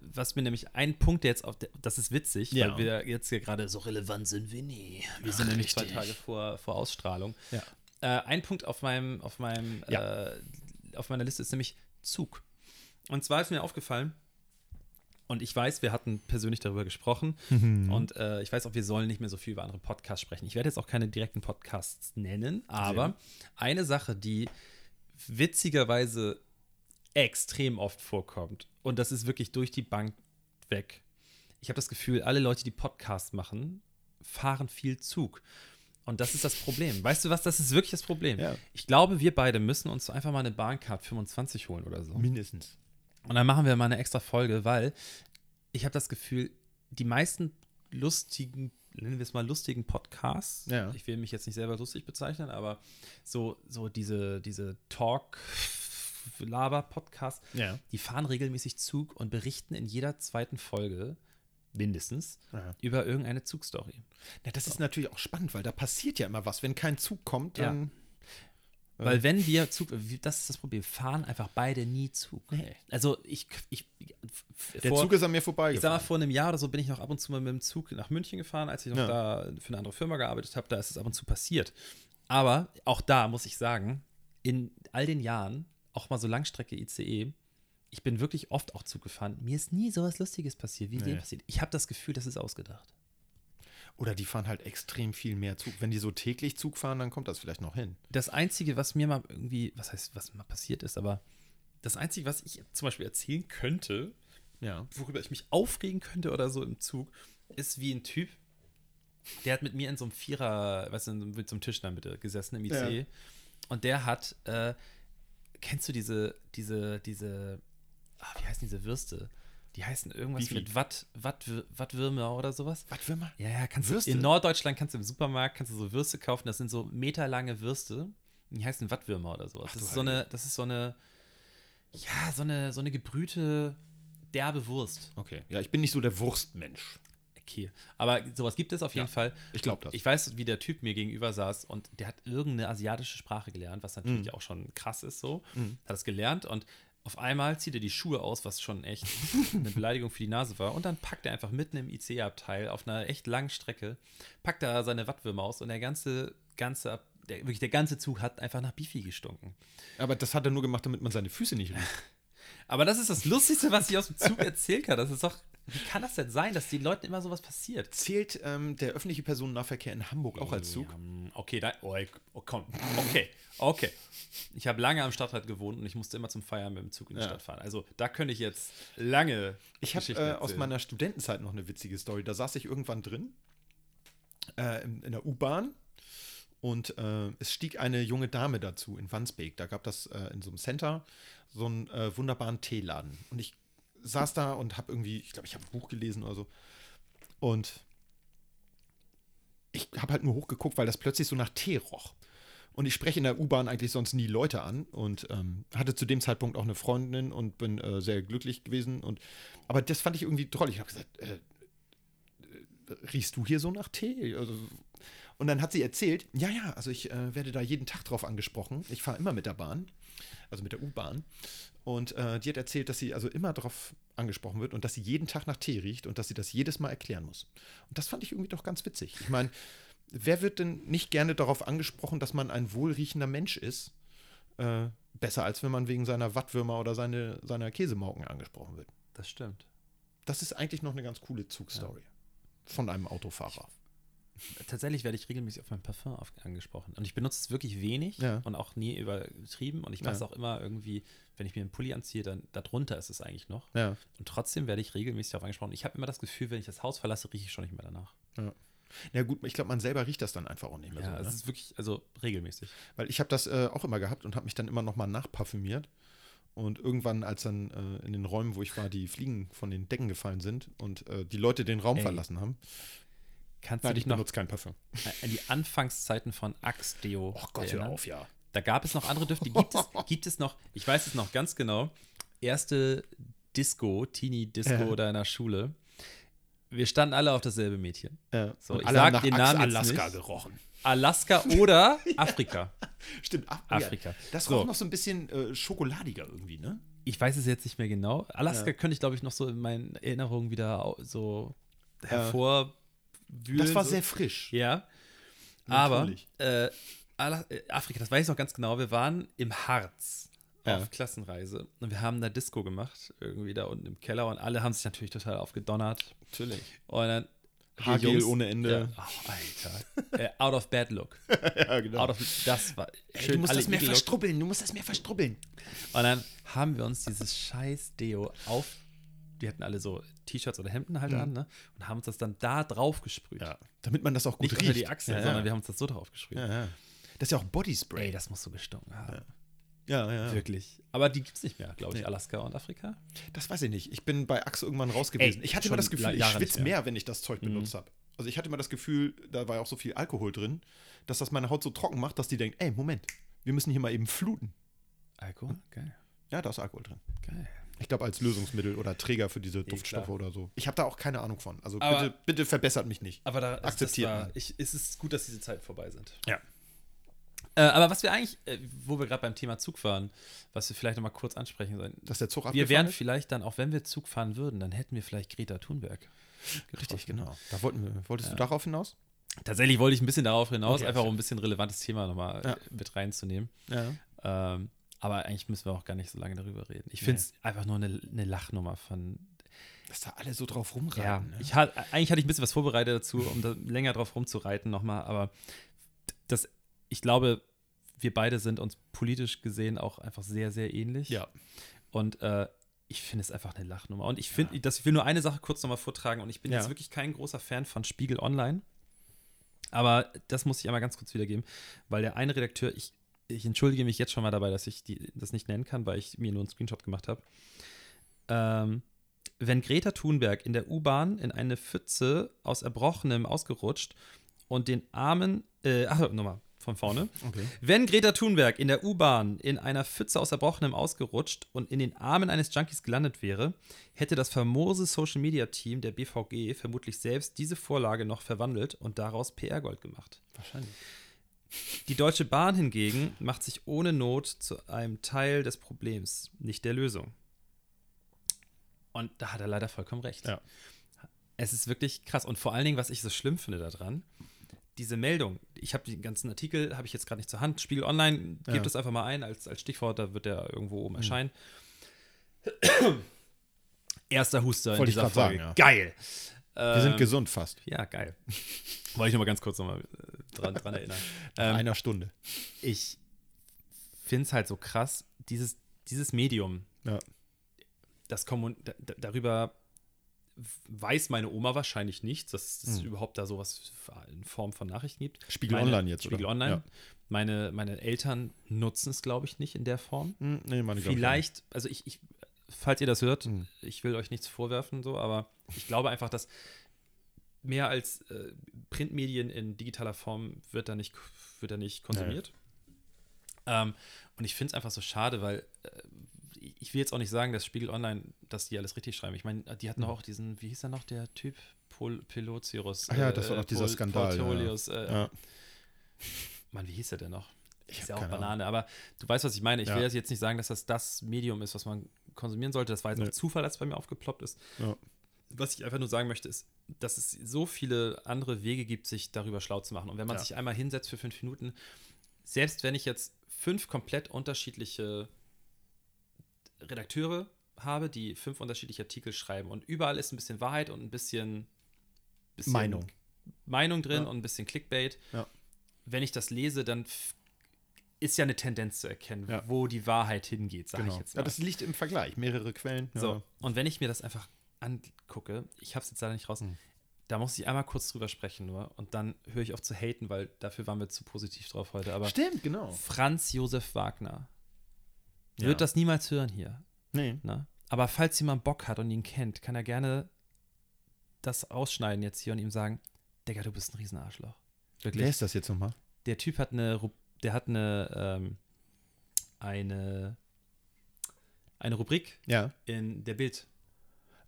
was mir nämlich ein Punkt, der jetzt auf der, das ist witzig, Ja. weil wir jetzt hier gerade so relevant sind wie nie. Wir sind nämlich zwei Tage vor, vor Ausstrahlung. Ja. Äh, ein Punkt auf meinem, auf meinem, Ja. äh, auf meiner Liste ist nämlich Zug. Und zwar ist mir aufgefallen, und ich weiß, wir hatten persönlich darüber gesprochen. Mhm. Und äh, ich weiß auch, wir sollen nicht mehr so viel über andere Podcasts sprechen. Ich werde jetzt auch keine direkten Podcasts nennen, aber eine Sache, die witzigerweise extrem oft vorkommt, und das ist wirklich durch die Bank weg. Ich habe das Gefühl, alle Leute, die Podcasts machen, fahren viel Zug. Und das ist das Problem. Weißt du was? Das ist wirklich das Problem. Ja. Ich glaube, wir beide müssen uns einfach mal eine Bahncard 25 holen oder so. Mindestens. Und dann machen wir mal eine extra Folge, weil ich habe das Gefühl, die meisten lustigen, nennen wir es mal lustigen Podcasts, Ja. ich will mich jetzt nicht selber lustig bezeichnen, aber so, so diese, diese Talk-Laber-Podcasts, Ja. die fahren regelmäßig Zug und berichten in jeder zweiten Folge mindestens Ja. über irgendeine Zugstory. Ja, das ist natürlich auch spannend, weil da passiert ja immer was. Wenn kein Zug kommt, dann. Weil wenn wir Zug, das ist das Problem, fahren einfach beide nie Zug. Nee. Also ich, ich Der vor- Zug ist an mir Ich sag mal, vor einem Jahr oder so bin ich noch ab und zu mal mit dem Zug nach München gefahren, als ich noch Ja. da für eine andere Firma gearbeitet habe. Da ist es ab und zu passiert. Aber auch da muss ich sagen, in all den Jahren, auch mal so Langstrecke ICE, ich bin wirklich oft auch Zug gefahren. Mir ist nie sowas Lustiges passiert, wie Nee. dem passiert. Ich habe das Gefühl, das ist ausgedacht. Oder die fahren halt extrem viel mehr Zug. Wenn die so täglich Zug fahren, dann kommt das vielleicht noch hin. Das Einzige, was mir mal irgendwie, was heißt, was mal passiert ist, aber das Einzige, was ich zum Beispiel erzählen könnte, Ja. worüber ich mich aufregen könnte oder so im Zug, ist wie ein Typ, der hat mit mir in so einem Vierer, weißt du, mit so einem Tisch der Mitte gesessen im ICE. Ja. Und der hat, äh, kennst du diese, diese, diese, ah, wie heißen diese Würste? Die heißen irgendwas mit Watt, Watt, Wattwürmer oder sowas. Man? Ja, ja, kannst Würste? du in Norddeutschland kannst du im Supermarkt kannst du so Würste kaufen, das sind so meterlange Würste. Die heißen Wattwürmer oder sowas. Ach, das ist so eine, das ist so eine, ja, so eine, so eine gebrühte, derbe Wurst. Okay. Ja, ich bin nicht so der Wurstmensch. Okay. Aber sowas gibt es auf jeden Ja, Fall. ich glaub das. Ich weiß, wie der Typ mir gegenüber saß und der hat irgendeine asiatische Sprache gelernt, was natürlich Mhm. auch schon krass ist so. Hat es gelernt und auf einmal zieht er die Schuhe aus, was schon echt eine Beleidigung für die Nase war. Und dann packt er einfach mitten im IC-Abteil auf einer echt langen Strecke, packt er seine Wattwürmer aus und der ganze, ganze, der, wirklich der ganze Zug hat einfach nach Bifi gestunken. Aber das hat er nur gemacht, damit man seine Füße nicht riecht. Aber das ist das Lustigste, was ich aus dem Zug erzählen kann. Das ist doch, wie kann das denn sein, dass den Leuten immer sowas passiert? Zählt ähm, der öffentliche Personennahverkehr in Hamburg auch als Zug? Mm, Okay, da, oh, oh, komm. Okay, okay. Ich habe lange am Stadtrat gewohnt und ich musste immer zum Feiern mit dem Zug in die Ja. Stadt fahren. Also da könnte ich jetzt lange Ich habe äh, aus meiner Studentenzeit noch eine witzige Story. Da saß ich irgendwann drin, äh, in, in der U-Bahn Und äh, es stieg eine junge Dame dazu in Wandsbek. Da gab das äh, in so einem Center so einen äh, wunderbaren Teeladen. Und ich saß da und habe irgendwie, ich glaube, ich habe ein Buch gelesen oder so. Und ich habe halt nur hochgeguckt, weil das plötzlich so nach Tee roch. Und ich spreche in der U-Bahn eigentlich sonst nie Leute an und ähm, hatte zu dem Zeitpunkt auch eine Freundin und bin äh, sehr glücklich gewesen. Und, aber das fand ich irgendwie toll. Ich habe gesagt, äh, äh, riechst du hier so nach Tee? Also, und dann hat sie erzählt, ja, ja, also ich äh, werde da jeden Tag drauf angesprochen. Ich fahre immer mit der Bahn, also mit der U-Bahn. Und äh, die hat erzählt, dass sie also immer darauf angesprochen wird und dass sie jeden Tag nach Tee riecht und dass sie das jedes Mal erklären muss. Und das fand ich irgendwie doch ganz witzig. Ich meine, wer wird denn nicht gerne darauf angesprochen, dass man ein wohlriechender Mensch ist? Äh, besser als wenn man wegen seiner Wattwürmer oder seine, seiner Käsemauken angesprochen wird. Das stimmt. Das ist eigentlich noch eine ganz coole Zugstory von einem Autofahrer. Tatsächlich werde ich regelmäßig auf mein Parfum auf, angesprochen. Und ich benutze es wirklich wenig Ja. und auch nie übertrieben. Und ich mache es Ja. auch immer irgendwie, wenn ich mir einen Pulli anziehe, dann darunter ist es eigentlich noch. Ja. Und trotzdem werde ich regelmäßig darauf angesprochen. Ich habe immer das Gefühl, wenn ich das Haus verlasse, rieche ich schon nicht mehr danach. Ja gut, ich glaube, man selber riecht das dann einfach auch nicht mehr Ja, so. es Ne? ist wirklich, also regelmäßig. Weil ich habe das äh, auch immer gehabt und habe mich dann immer noch mal nachparfümiert. Und irgendwann, als dann äh, in den Räumen, wo ich war, die Fliegen von den Decken gefallen sind und äh, die Leute den Raum Ey. verlassen haben, Kannst nein, du ich dich noch benutze kein Parfum. an die Anfangszeiten von Axe Deo Oh Gott, hör auf, ja. Da gab es noch andere Düfte. Gibt es, gibt es noch, ich weiß es noch ganz genau, erste Disco, Teenie-Disco Ja. da in der Schule. Wir standen alle auf dasselbe Mädchen. Ja. So, und ich sag den Axe Namen jetzt Alaska nicht. gerochen. Alaska oder Afrika. Stimmt, Af Afrika. Ja. Das So. roch noch so ein bisschen äh, schokoladiger irgendwie, ne? Ich weiß es jetzt nicht mehr genau. Alaska Ja. könnte ich, glaube ich, noch so in meinen Erinnerungen wieder so Ja. Hervorwühlen. Das war so. sehr frisch. Ja. Aber Natürlich. äh, Ala- äh, Afrika, das weiß ich noch ganz genau. Wir waren im Harz Ja. auf Klassenreise und wir haben da Disco gemacht, irgendwie da unten im Keller und alle haben sich natürlich total aufgedonnert. Natürlich. Und dann Jungs- ohne Ende. Ja. Oh, Alter. äh, out of bad look. Ja, genau. Out of, das war Ey, schön du musst das mehr verstrubbeln, du musst das mehr verstrubbeln. Und dann haben wir uns dieses scheiß Deo auf. Die hatten alle so T-Shirts oder Hemden halt Mhm. an, ne? Und haben uns das dann da drauf gesprüht. Ja, damit man das auch gut Nicht riecht. unter die Achsel, ja, sondern wir haben uns das so drauf gesprüht. ja. Das ist ja auch Bodyspray. Ey, das muss so gestunken haben. ja, ja. Wirklich. Aber die gibt es nicht mehr, glaube ich. Alaska und Afrika. Das weiß ich nicht. Ich bin bei Axe irgendwann raus gewesen. Ey, ich hatte immer das Gefühl, ich schwitze nicht mehr. mehr, wenn ich das Zeug benutzt habe. Also ich hatte immer das Gefühl, da war ja auch so viel Alkohol drin, dass das meine Haut so trocken macht, dass die denkt, ey, Moment, wir müssen hier mal eben fluten. Alkohol? Geil. Ja, da ist Alkohol drin. Geil. Ich glaube, als Lösungsmittel oder Träger für diese Duftstoffe klar. oder so. Ich habe da auch keine Ahnung von. Also Aber- bitte, bitte verbessert mich nicht. Aber da Akzeptiert ich, es ist gut, dass diese Zeiten vorbei sind. Ja. Äh, aber was wir eigentlich, äh, wo wir gerade beim Thema Zug fahren, was wir vielleicht nochmal kurz ansprechen sollen. Dass der Zug Wir wären ist? vielleicht dann, auch wenn wir Zug fahren würden, dann hätten wir vielleicht Greta Thunberg. Richtig, genau. Da wollten wir, wolltest du darauf hinaus? Tatsächlich wollte ich ein bisschen darauf hinaus, Okay, einfach um ein bisschen relevantes Thema nochmal Ja. mit reinzunehmen. Ja. Ähm, aber eigentlich müssen wir auch gar nicht so lange darüber reden. Ich finde es einfach nur eine, eine Lachnummer von. Dass da alle so drauf rumreiten. Ja, ne? ich hat, eigentlich hatte ich ein bisschen was vorbereitet dazu, um da länger drauf rumzureiten nochmal, aber das, ich glaube, wir beide sind uns politisch gesehen auch einfach sehr, sehr ähnlich. Ja. Und äh, ich finde es einfach eine Lachnummer. Und ich finde, das ich will nur eine Sache kurz nochmal vortragen. Und ich bin Ja. jetzt wirklich kein großer Fan von Spiegel Online. Aber das muss ich einmal ganz kurz wiedergeben, weil der eine Redakteur, ich, ich entschuldige mich jetzt schon mal dabei, dass ich die, das nicht nennen kann, weil ich mir nur einen Screenshot gemacht habe. Ähm, wenn Greta Thunberg in der U-Bahn in eine Pfütze aus Erbrochenem ausgerutscht und den Armen, äh, ach, nochmal von vorne. Okay. Wenn Greta Thunberg in der U-Bahn in einer Pfütze aus Erbrochenem ausgerutscht und in den Armen eines Junkies gelandet wäre, hätte das famose Social Media Team der BVG vermutlich selbst diese Vorlage noch verwandelt und daraus PR-Gold gemacht. Wahrscheinlich. Die Deutsche Bahn hingegen macht sich ohne Not zu einem Teil des Problems, nicht der Lösung. Und da hat er leider vollkommen recht. Ja. Es ist wirklich krass. Und vor allen Dingen, was ich so schlimm finde daran, diese Meldung, ich habe den ganzen Artikel, habe ich jetzt gerade nicht zur Hand. Spiegel Online, gebt Ja. es einfach mal ein als, als Stichwort, da wird der irgendwo oben erscheinen. Erster Huster in Wollte ich dieser Folge. sagen, ja. Geil. Wir sind Ähm, gesund fast. Ja, geil. Wollte ich noch mal ganz kurz noch mal äh, dran, dran erinnern. Ähm, einer Stunde. ich finde es halt so krass, dieses, dieses Medium, Ja. das kommun da, da- darüber weiß meine Oma wahrscheinlich nicht, dass es Hm. überhaupt da sowas in Form von Nachrichten gibt. Spiegel meine, Online jetzt, oder? Spiegel Online. Ja. Meine, meine Eltern nutzen es, glaube ich, nicht in der Form. Hm, nee, meine Vielleicht, also ich, ich, falls ihr das hört, Hm. ich will euch nichts vorwerfen, so, aber ich glaube einfach, dass mehr als äh, Printmedien in digitaler Form wird da nicht, wird da nicht konsumiert. Ähm, und ich finde es einfach so schade, weil äh, ich will jetzt auch nicht sagen, dass Spiegel Online, dass die alles richtig schreiben. Ich meine, die hatten doch auch diesen, wie hieß er noch, der Typ? Pol Pelocius. Ach ja, das war doch dieser Skandal, ja, ja. Äh, Ja. Mann, wie hieß er denn noch? Ich ist ja auch Banane, aber du weißt, was ich meine. Ich Ja. will jetzt nicht sagen, dass das das Medium ist, was man konsumieren sollte. Das war jetzt Nee. Zufall, als es bei mir aufgeploppt ist. Ja. Was ich einfach nur sagen möchte, ist, dass es so viele andere Wege gibt, sich darüber schlau zu machen. Und wenn man Ja. sich einmal hinsetzt für fünf Minuten, selbst wenn ich jetzt fünf komplett unterschiedliche Redakteure habe, die fünf unterschiedliche Artikel schreiben und überall ist ein bisschen Wahrheit und ein bisschen, bisschen Meinung. Meinung drin Ja. und ein bisschen Clickbait. Ja. Wenn ich das lese, dann ist ja eine Tendenz zu erkennen, Ja. wo die Wahrheit hingeht, sage Genau. ich jetzt Ja, mal. das liegt im Vergleich. Mehrere Quellen. Ja. So, und wenn ich mir das einfach angucke, ich habe es jetzt leider nicht raus, Hm. da muss ich einmal kurz drüber sprechen nur und dann höre ich auf zu haten, weil dafür waren wir zu positiv drauf heute. Aber Stimmt, genau. Franz Josef Wagner Ja. wird das niemals hören hier. Nee. Ne? Aber falls jemand Bock hat und ihn kennt, kann er gerne das ausschneiden jetzt hier und ihm sagen, Digga, du bist ein Riesenarschloch. Wirklich. Wer ist das jetzt nochmal? der Typ hat eine, der hat eine, ähm, eine, eine Rubrik Ja. in der Bild.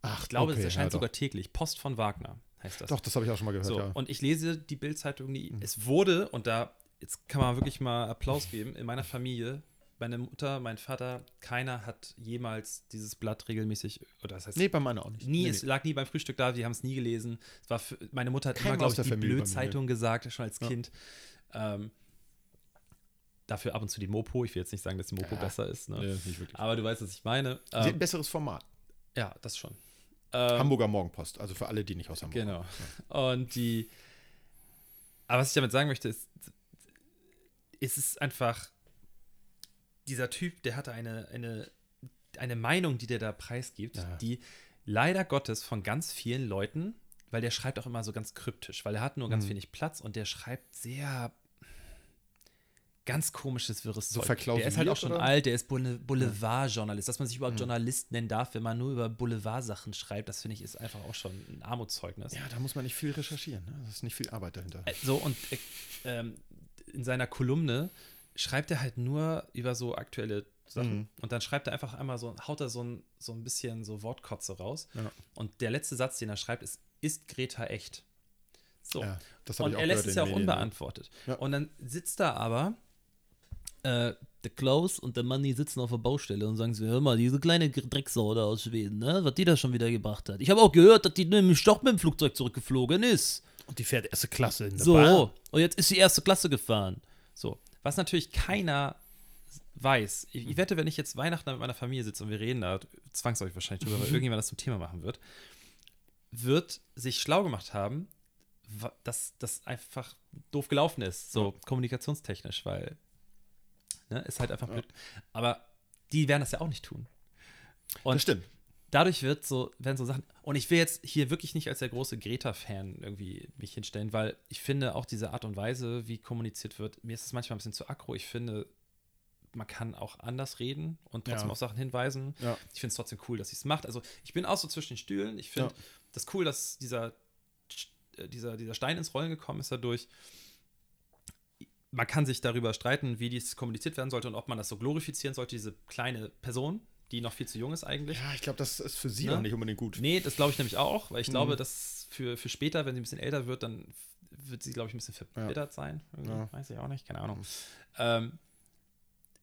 Ach, Ich glaube, okay, es erscheint ja, sogar täglich. Post von Wagner heißt das. Doch, das habe ich auch schon mal gehört, so, ja. und ich lese die Bild-Zeitung, die, Mhm. es wurde, und da, jetzt kann man wirklich mal Applaus geben, in meiner Familie, meine Mutter, mein Vater, keiner hat jemals dieses Blatt regelmäßig, oder das heißt, Nee, bei meiner auch nicht. nie, nee, es nee. lag nie beim Frühstück da, die haben es nie gelesen. Es war für, meine Mutter hat Keinem immer, glaube ich, die. Blödzeitung gesagt, schon als Ja. Kind. Ähm, dafür ab und zu die Mopo. Ich will jetzt nicht sagen, dass die Mopo Ja. besser ist, ne? Nee, nicht wirklich. aber du weißt, was ich meine. Sie hat ein Ähm, besseres Format. ja, das schon. Ähm, Hamburger Morgenpost, also für alle, die nicht aus Hamburg Genau. Und die. Aber was ich damit sagen möchte, ist, es ist einfach. Dieser Typ, der hatte eine, eine, eine Meinung, die der da preisgibt, Ja. die leider Gottes von ganz vielen Leuten, weil der schreibt auch immer so ganz kryptisch, weil er hat nur ganz Mhm. wenig Platz und der schreibt sehr ganz komisches, wirres So Zeug. Der ist halt auch schon oder? alt, der ist Boule- Boulevardjournalist. Dass man sich überhaupt Mhm. Journalist nennen darf, wenn man nur über Boulevardsachen schreibt, das finde ich ist einfach auch schon ein Armutszeugnis. Ja, da muss man nicht viel recherchieren. Ne? Das ist nicht viel Arbeit dahinter. Äh, So, und äh, ähm, in seiner Kolumne schreibt er halt nur über so aktuelle Sachen. Mhm. Und dann schreibt er einfach einmal so, haut er so ein, so ein bisschen so Wortkotze raus. Ja. Und der letzte Satz, den er schreibt, ist: Ist Greta echt? So. Ja, und ich auch er lässt es ja auch Medien, unbeantwortet. Ja. Und dann sitzt da aber äh, der Klaus und der Mann, die sitzen auf der Baustelle und sagen so, hör mal, diese kleine Drecksau da aus Schweden, ne, was die da schon wieder gebracht hat. Ich habe auch gehört, dass die nämlich doch mit dem Flugzeug zurückgeflogen ist. Und die fährt erste Klasse in der So, Bahn. und jetzt ist sie erste Klasse gefahren. So, was natürlich keiner weiß. Ich, ich wette, wenn ich jetzt Weihnachten mit meiner Familie sitze und wir reden da zwangsläufig wahrscheinlich drüber, weil irgendjemand das zum Thema machen wird, wird sich schlau gemacht haben, dass das einfach doof gelaufen ist, so kommunikationstechnisch, weil ne, ist halt einfach blöd. Aber die werden das ja auch nicht tun. Und Das stimmt. dadurch wird so, werden so Sachen. Und ich will jetzt hier wirklich nicht als der große Greta-Fan irgendwie mich hinstellen, weil ich finde auch diese Art und Weise, wie kommuniziert wird, mir ist es manchmal ein bisschen zu aggro. Ich finde, man kann auch anders reden und trotzdem Ja. auf Sachen hinweisen. Ja. Ich finde es trotzdem cool, dass sie es macht. Also ich bin auch so zwischen den Stühlen. Ich finde Ja. das cool, dass dieser, äh, dieser, dieser Stein ins Rollen gekommen ist dadurch. Man kann sich darüber streiten, wie dies kommuniziert werden sollte und ob man das so glorifizieren sollte, diese kleine Person, die noch viel zu jung ist eigentlich. Ja, ich glaube, das ist für sie Ne? auch nicht unbedingt gut. Nee, das glaube ich nämlich auch, weil ich Mhm. glaube, dass für, für später, wenn sie ein bisschen älter wird, dann wird sie, glaube ich, ein bisschen verbittert sein. Irgendwie. Ja. Weiß ich auch nicht, keine Ahnung. Mhm. Ähm,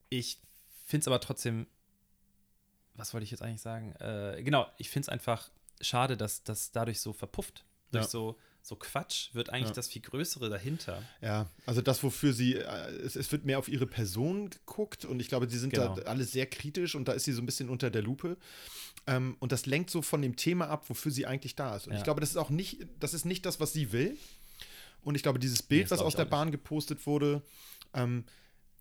ich finde es aber trotzdem, was wollte ich jetzt eigentlich sagen? Äh, genau, ich finde es einfach schade, dass das dadurch so verpufft. Durch Ja. so, so Quatsch wird eigentlich Ja. das viel Größere dahinter. Ja, also das, wofür sie, äh, es, es wird mehr auf ihre Person geguckt und ich glaube, sie sind Genau. da alle sehr kritisch und da ist sie so ein bisschen unter der Lupe. Ähm, und das lenkt so von dem Thema ab, wofür sie eigentlich da ist. Und Ja. ich glaube, das ist auch nicht, das ist nicht das, was sie will. Und ich glaube, dieses Nee, Bild, das was aus der Bahn gepostet wurde, ähm,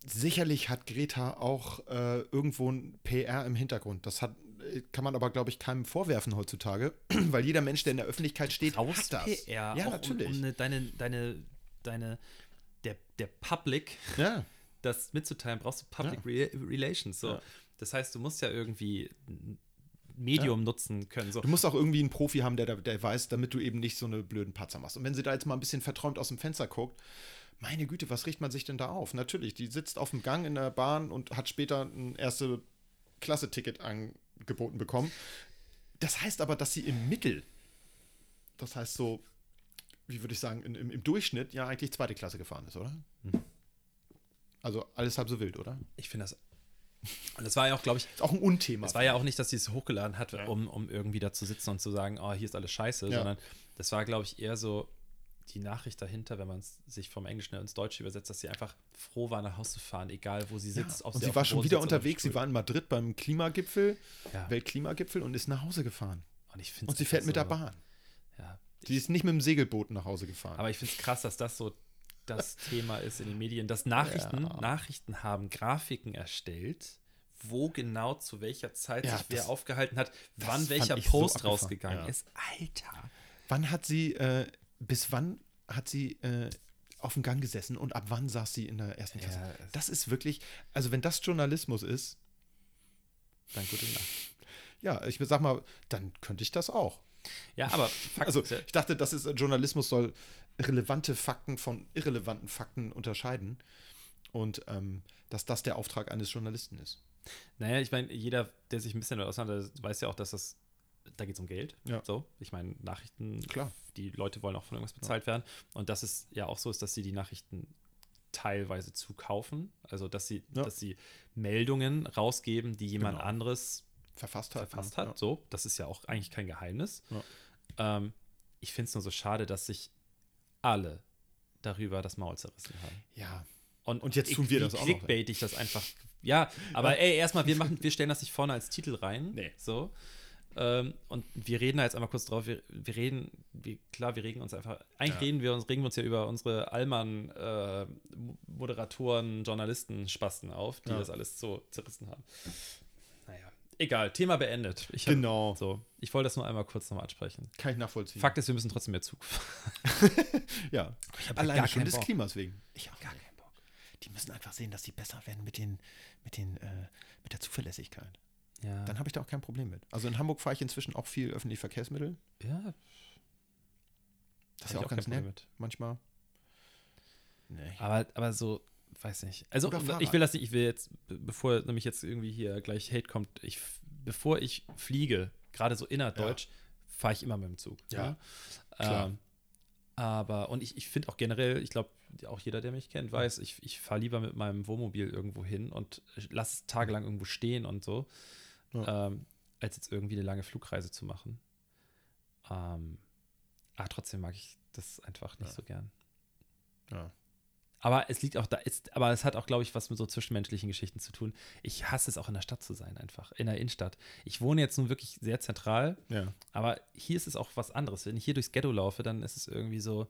sicherlich hat Greta auch äh, irgendwo ein PR im Hintergrund. Das hat, kann man aber, glaube ich, keinem vorwerfen heutzutage, weil jeder Mensch, der in der Öffentlichkeit steht, Brauchst hat das. PR ja, natürlich. Um, um eine, deine, deine, deine, der, der Public ja. das mitzuteilen, brauchst du Public Re Relations. So. Ja. Das heißt, du musst ja irgendwie Medium nutzen können. So. Du musst auch irgendwie einen Profi haben, der, der weiß, damit du eben nicht so eine blöden Patzer machst. Und wenn sie da jetzt mal ein bisschen verträumt aus dem Fenster guckt, meine Güte, was riecht man sich denn da auf? Natürlich, die sitzt auf dem Gang in der Bahn und hat später ein erste Klasse-Ticket angeboten bekommen. Das heißt aber, dass sie im Mittel, das heißt so, wie würde ich sagen, in, im, im Durchschnitt ja eigentlich zweite Klasse gefahren ist, oder? Also alles halb so wild, oder? Ich finde das. Und das war ja auch, glaube ich, Ist auch ein Unthema. es war ja auch nicht, dass sie es hochgeladen hat, um, um irgendwie da zu sitzen und zu sagen, oh, hier ist alles scheiße, Ja. sondern das war, glaube ich, eher so die Nachricht dahinter, wenn man es sich vom Englischen ins Deutsche übersetzt, dass sie einfach froh war, nach Hause zu fahren, egal wo sie sitzt. ob und sie sie war schon wieder unterwegs. Sie war in Madrid beim Klimagipfel, Ja. Weltklimagipfel und ist nach Hause gefahren. Und, ich Und sie fährt mit so, der Bahn. Ja. Sie ist nicht mit dem Segelboot nach Hause gefahren. Aber ich finde es krass, dass das so das Thema ist in den Medien, dass Nachrichten, Ja. Nachrichten haben Grafiken erstellt, wo genau zu welcher Zeit Ja, sich wer das- aufgehalten hat, wann welcher so Post abgefahren, rausgegangen ja. ist. Alter. wann hat sie, äh, bis wann hat sie äh, auf dem Gang gesessen und ab wann saß sie in der ersten Klasse? Ja, das ist wirklich, also wenn das Journalismus ist, Dann gute Nacht. ja, ich sag mal, dann könnte ich das auch. Ja, aber Fakt Also ich dachte, das ist Journalismus soll relevante Fakten von irrelevanten Fakten unterscheiden und ähm, dass das der Auftrag eines Journalisten ist. Naja, ich meine, jeder, der sich ein bisschen damit auseinandersetzt, weiß ja auch, dass das, da geht es um Geld. Ja. So, ich meine, Nachrichten, Klar. die Leute wollen auch von irgendwas bezahlt werden. Und dass es ja auch so ist, dass sie die Nachrichten teilweise zukaufen. Also, dass sie, Ja. dass sie Meldungen rausgeben, die jemand Genau. anderes Verfasst hat. verfasst ne? hat. So, das ist ja auch eigentlich kein Geheimnis. Ja. Ähm, ich finde es nur so schade, dass sich alle darüber das Maul zerrissen haben. Ja. Und, Und jetzt tun wir das auch noch. clickbait ich das einfach. Ja, aber ey, erstmal, wir machen, wir stellen das nicht vorne als Titel rein. Nee. So. Ähm, und wir reden da jetzt einmal kurz drauf. Wir, wir reden, wir, klar, wir regen uns einfach. Eigentlich Ja. reden wir uns, regen wir uns ja über unsere Allmann äh, Moderatoren, Journalisten, Spasten auf, die Ja. das alles so zerrissen haben. Naja, egal, Thema beendet. Ich hab, Genau. So, ich wollte das nur einmal kurz nochmal ansprechen. Kann ich nachvollziehen. Fakt ist, wir müssen trotzdem mehr Zug fahren. Ja. hab Alleine gar schon des Bock. Klimas wegen. Ich auch Gar keinen Bock. Die müssen einfach sehen, dass sie besser werden mit den, mit den, äh, mit der Zuverlässigkeit. Ja. Dann habe ich da auch kein Problem mit. Also in Hamburg fahre ich inzwischen auch viel öffentliche Verkehrsmittel. ja, Das ist ja ich auch ganz kein Problem nett mit. manchmal. Nee. Aber, aber so, weiß nicht. Also, ich will das nicht, ich will jetzt, be- bevor nämlich jetzt irgendwie hier gleich Hate kommt, ich, bevor ich fliege, gerade so innerdeutsch, fahre ich immer mit dem Zug. Ja, klar. Ähm, aber, und ich, ich finde auch generell, ich glaube, auch jeder, der mich kennt, weiß, ich, ich fahre lieber mit meinem Wohnmobil irgendwo hin und lasse es tagelang irgendwo stehen und so, Ja. ähm, als jetzt irgendwie eine lange Flugreise zu machen. Ähm, aber trotzdem mag ich das einfach nicht Ja. so gern. Ja. Aber es liegt auch da, ist, aber es hat auch, glaube ich, was mit so zwischenmenschlichen Geschichten zu tun. Ich hasse es auch in der Stadt zu sein, einfach, in der Innenstadt. Ich wohne jetzt nun wirklich sehr zentral, Ja. aber hier ist es auch was anderes. Wenn ich hier durchs Ghetto laufe, dann ist es irgendwie so,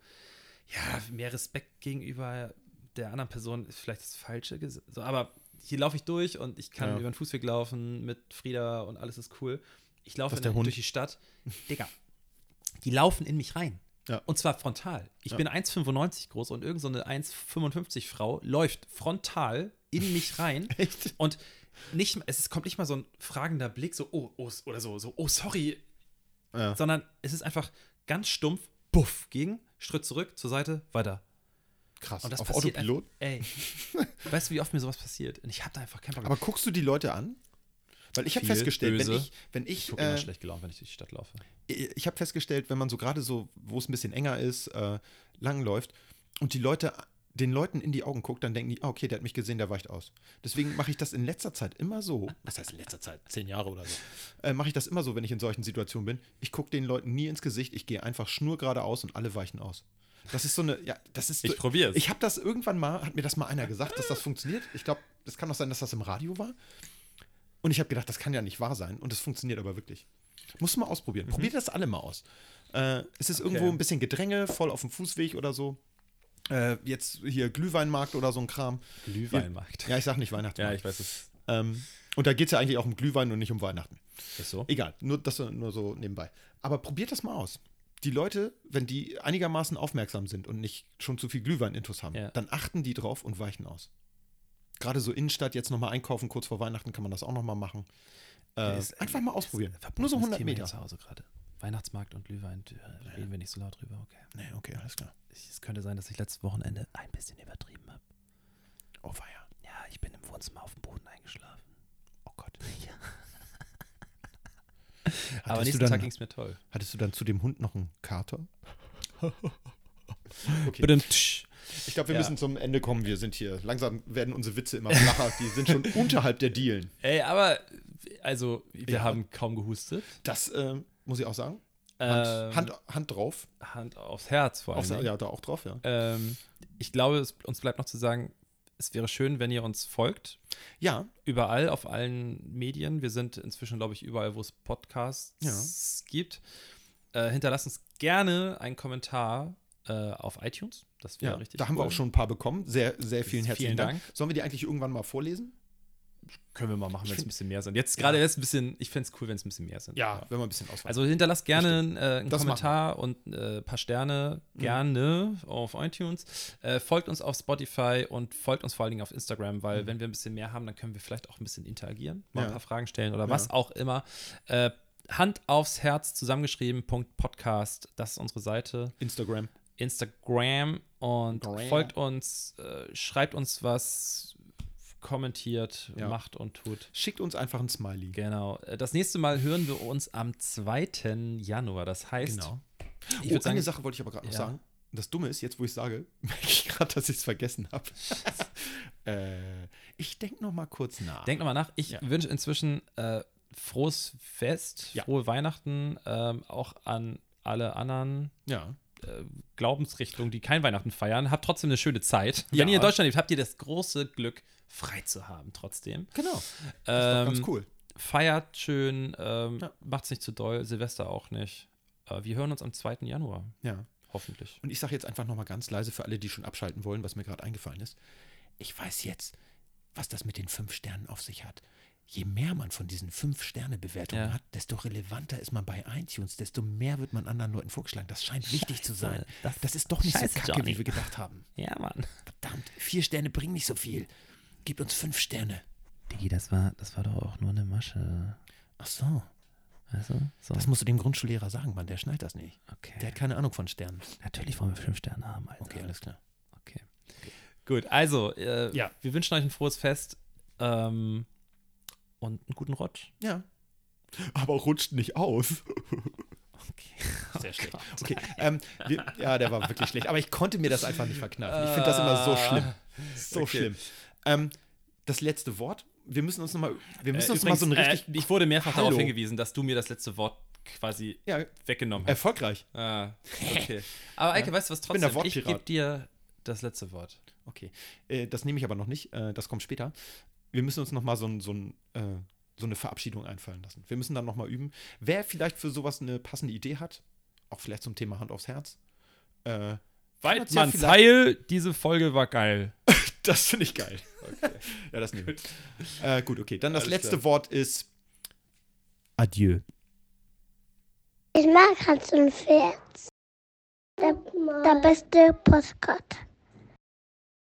ja, mehr Respekt gegenüber der anderen Person ist vielleicht das Falsche. So, aber hier laufe ich durch und ich kann Ja. über den Fußweg laufen mit Frieda und alles ist cool. Ich laufe in- durch die Stadt. Digga, die laufen in mich rein. Ja. Und zwar frontal. Ich Ja. bin 1,95 groß und irgend so eine 1,55 Frau läuft frontal in mich rein. Echt? Und nicht, es kommt nicht mal so ein fragender Blick, so, oh, oh, oder so, so, oh, sorry, Ja. sondern es ist einfach ganz stumpf, buff, gegen, Schritt zurück, zur Seite, weiter. Krass. Und das Auf passiert Autopilot? Ey, weißt du, wie oft mir sowas passiert? Und ich habe da einfach keinen Bock. Aber guckst du die Leute an? Weil ich habe festgestellt, wenn böse. ich, wenn ich ich, gucke immer äh, schlecht gelaunt, wenn ich durch die Stadt laufe. ich habe festgestellt, wenn man so gerade so, wo es ein bisschen enger ist, äh, lang läuft und die Leute, den Leuten in die Augen guckt, dann denken die, ah, okay, der hat mich gesehen, der weicht aus. Deswegen mache ich das in letzter Zeit immer so, was heißt in letzter Zeit, zehn Jahre oder so, äh, mache ich das immer so, wenn ich in solchen Situationen bin. Ich gucke den Leuten nie ins Gesicht, ich gehe einfach schnurgeradeaus und alle weichen aus. Das ist so eine, ja, das ist. Ich probier's. Ich habe das irgendwann mal, hat mir das mal einer gesagt, dass das funktioniert. Ich glaube, das kann auch sein, dass das im Radio war. Und ich habe gedacht, das kann ja nicht wahr sein. Und es funktioniert aber wirklich. Musst du mal ausprobieren. Probiert das alle mal aus. Äh, es ist irgendwo ein bisschen Gedränge, voll auf dem Fußweg oder so. Äh, jetzt hier Glühweinmarkt oder so ein Kram. Glühweinmarkt. Ja, ich sag nicht Weihnachtsmarkt. Ja, ich weiß es. Ähm, und da geht es ja eigentlich auch um Glühwein und nicht um Weihnachten. Ist so. Egal, nur das nur so nebenbei. Aber probiert das mal aus. Die Leute, wenn die einigermaßen aufmerksam sind und nicht schon zu viel Glühwein-Intus haben, Ja. dann achten die drauf und weichen aus. Gerade so Innenstadt jetzt nochmal einkaufen, kurz vor Weihnachten kann man das auch nochmal machen. Äh, Ist- einfach mal ausprobieren. Nur so 100 Thema Meter. zu Hause gerade. Weihnachtsmarkt und Glühwein, da reden wir nicht so laut drüber, okay. Nee, okay, alles klar. Ich- Es könnte sein, dass ich letztes Wochenende ein bisschen übertrieben habe. Oh, weia. Ja, ich bin im Wohnzimmer auf dem Boden eingeschlafen. Oh Gott. Aber Hattest nächsten du dann, Tag ging es mir toll. Hattest du dann zu dem Hund noch einen Kater? okay. Ich glaube, wir Ja. müssen zum Ende kommen. Wir sind hier. Langsam werden unsere Witze immer flacher. Die sind schon unterhalb der Dielen. Ey, aber, also, wir Ja. haben kaum gehustet. Das äh, muss ich auch sagen. Hand, Ähm, Hand, Hand drauf. Hand aufs Herz vor allem. Aufs, ja, da auch drauf, ja. Ähm, ich glaube, es, uns bleibt noch zu sagen, es wäre schön, wenn ihr uns folgt. Ja, Überall, auf allen Medien. Wir sind inzwischen, glaube ich, überall, wo es Podcasts gibt. Äh, hinterlasst uns gerne einen Kommentar äh, auf iTunes. Das wäre ja. richtig da haben wir cool. auch schon ein paar bekommen. Sehr, sehr vielen Vielen herzlichen Dank. Dank. Sollen wir die eigentlich irgendwann mal vorlesen? Können wir mal machen, wenn es ein bisschen mehr sind. Jetzt gerade ist ein bisschen, ich fände es cool, wenn es ein bisschen mehr sind. wenn wir ein bisschen ausweichen. Also hinterlasst gerne äh, einen Das Kommentar und äh, ein paar Sterne gerne auf iTunes. Äh, folgt uns auf Spotify und folgt uns vor allen Dingen auf Instagram, weil wenn wir ein bisschen mehr haben, dann können wir vielleicht auch ein bisschen interagieren, mal Ja. ein paar Fragen stellen oder Ja. was auch immer. Äh, Hand aufs Herz zusammengeschrieben, Punkt Podcast, das ist unsere Seite. Instagram. Instagram und Gram. folgt uns, äh, schreibt uns was, kommentiert, Ja. macht und tut. Schickt uns einfach ein Smiley. Genau. Äh, Das nächste Mal hören wir uns am 2. Januar. Das heißt, Genau. ich oh, sagen, eine Sache wollte ich aber gerade noch Ja. sagen. Das Dumme ist, jetzt wo ich sage, merke ich gerade, dass ich es vergessen habe. äh, ich denke noch mal kurz nach. denk nochmal nach. Ich Ja. wünsche inzwischen äh, frohes Fest, Ja. frohe Weihnachten, ähm, auch an alle anderen ja. äh, Glaubensrichtungen, die kein Weihnachten feiern. Habt trotzdem eine schöne Zeit. Ja. Wenn ihr in Deutschland lebt, habt ihr das große Glück, frei zu haben trotzdem. Genau. Das ist doch ganz Ähm, cool. Feiert schön, ähm, Ja. macht's nicht zu doll, Silvester auch nicht. Äh, wir hören uns am 2. Januar, Ja. hoffentlich. Und ich sage jetzt einfach noch mal ganz leise für alle, die schon abschalten wollen, was mir gerade eingefallen ist. Ich weiß jetzt, was das mit den fünf Sternen auf sich hat. Je mehr man von diesen Fünf-Sterne-Bewertungen Ja. hat, desto relevanter ist man bei iTunes, desto mehr wird man anderen Leuten vorgeschlagen. Das scheint wichtig zu sein. das- Das, ist doch nicht Scheiße, so kacke, Johnny. wie wir gedacht haben. Ja, Mann. Verdammt, vier Sterne bringen nicht so viel. Gib uns fünf Sterne. Digi, das war, das war doch auch nur eine Masche. Ach so, Weißt du? So. das musst du dem Grundschullehrer sagen, Mann, der schneidet das nicht. okay. Der hat keine Ahnung von Sternen. Natürlich wollen wir fünf Sterne haben, Alter. Okay, alles klar. Okay. Gut, also, äh, Ja. wir wünschen euch ein frohes Fest ähm, und einen guten Rutsch. Ja. Aber rutscht nicht aus. Okay. Sehr schlecht. Okay, ähm, wir, ja, der war wirklich schlecht. Aber ich konnte mir das einfach nicht verkneifen. Ich finde das immer so schlimm. So Okay. schlimm. Ähm, das letzte Wort. Wir müssen uns nochmal, wir müssen Äh, uns noch mal so ein übrigens, richtig äh, ich wurde mehrfach darauf Hallo. hingewiesen, dass du mir das letzte Wort quasi ja, weggenommen hast. erfolgreich. Ah, okay. Aber Eike, weißt du was trotzdem? Ich Wortpirat. gebe dir das letzte Wort. Okay, äh, das nehme ich aber noch nicht. Äh, das kommt später. Wir müssen uns nochmal so, ein- so, ein, äh, so eine Verabschiedung einfallen lassen. Wir müssen dann nochmal üben. Wer vielleicht für sowas eine passende Idee hat, auch vielleicht zum Thema Hand aufs Herz. Äh, Weidmanns vielleicht- Heil, diese Folge war geil. Das finde ich geil. ja, das nehme ich. Äh, gut, okay. Dann das Alles letzte klar. Wort ist Adieu. Ich mag Hans und Pferd. Der, der beste Postkarte.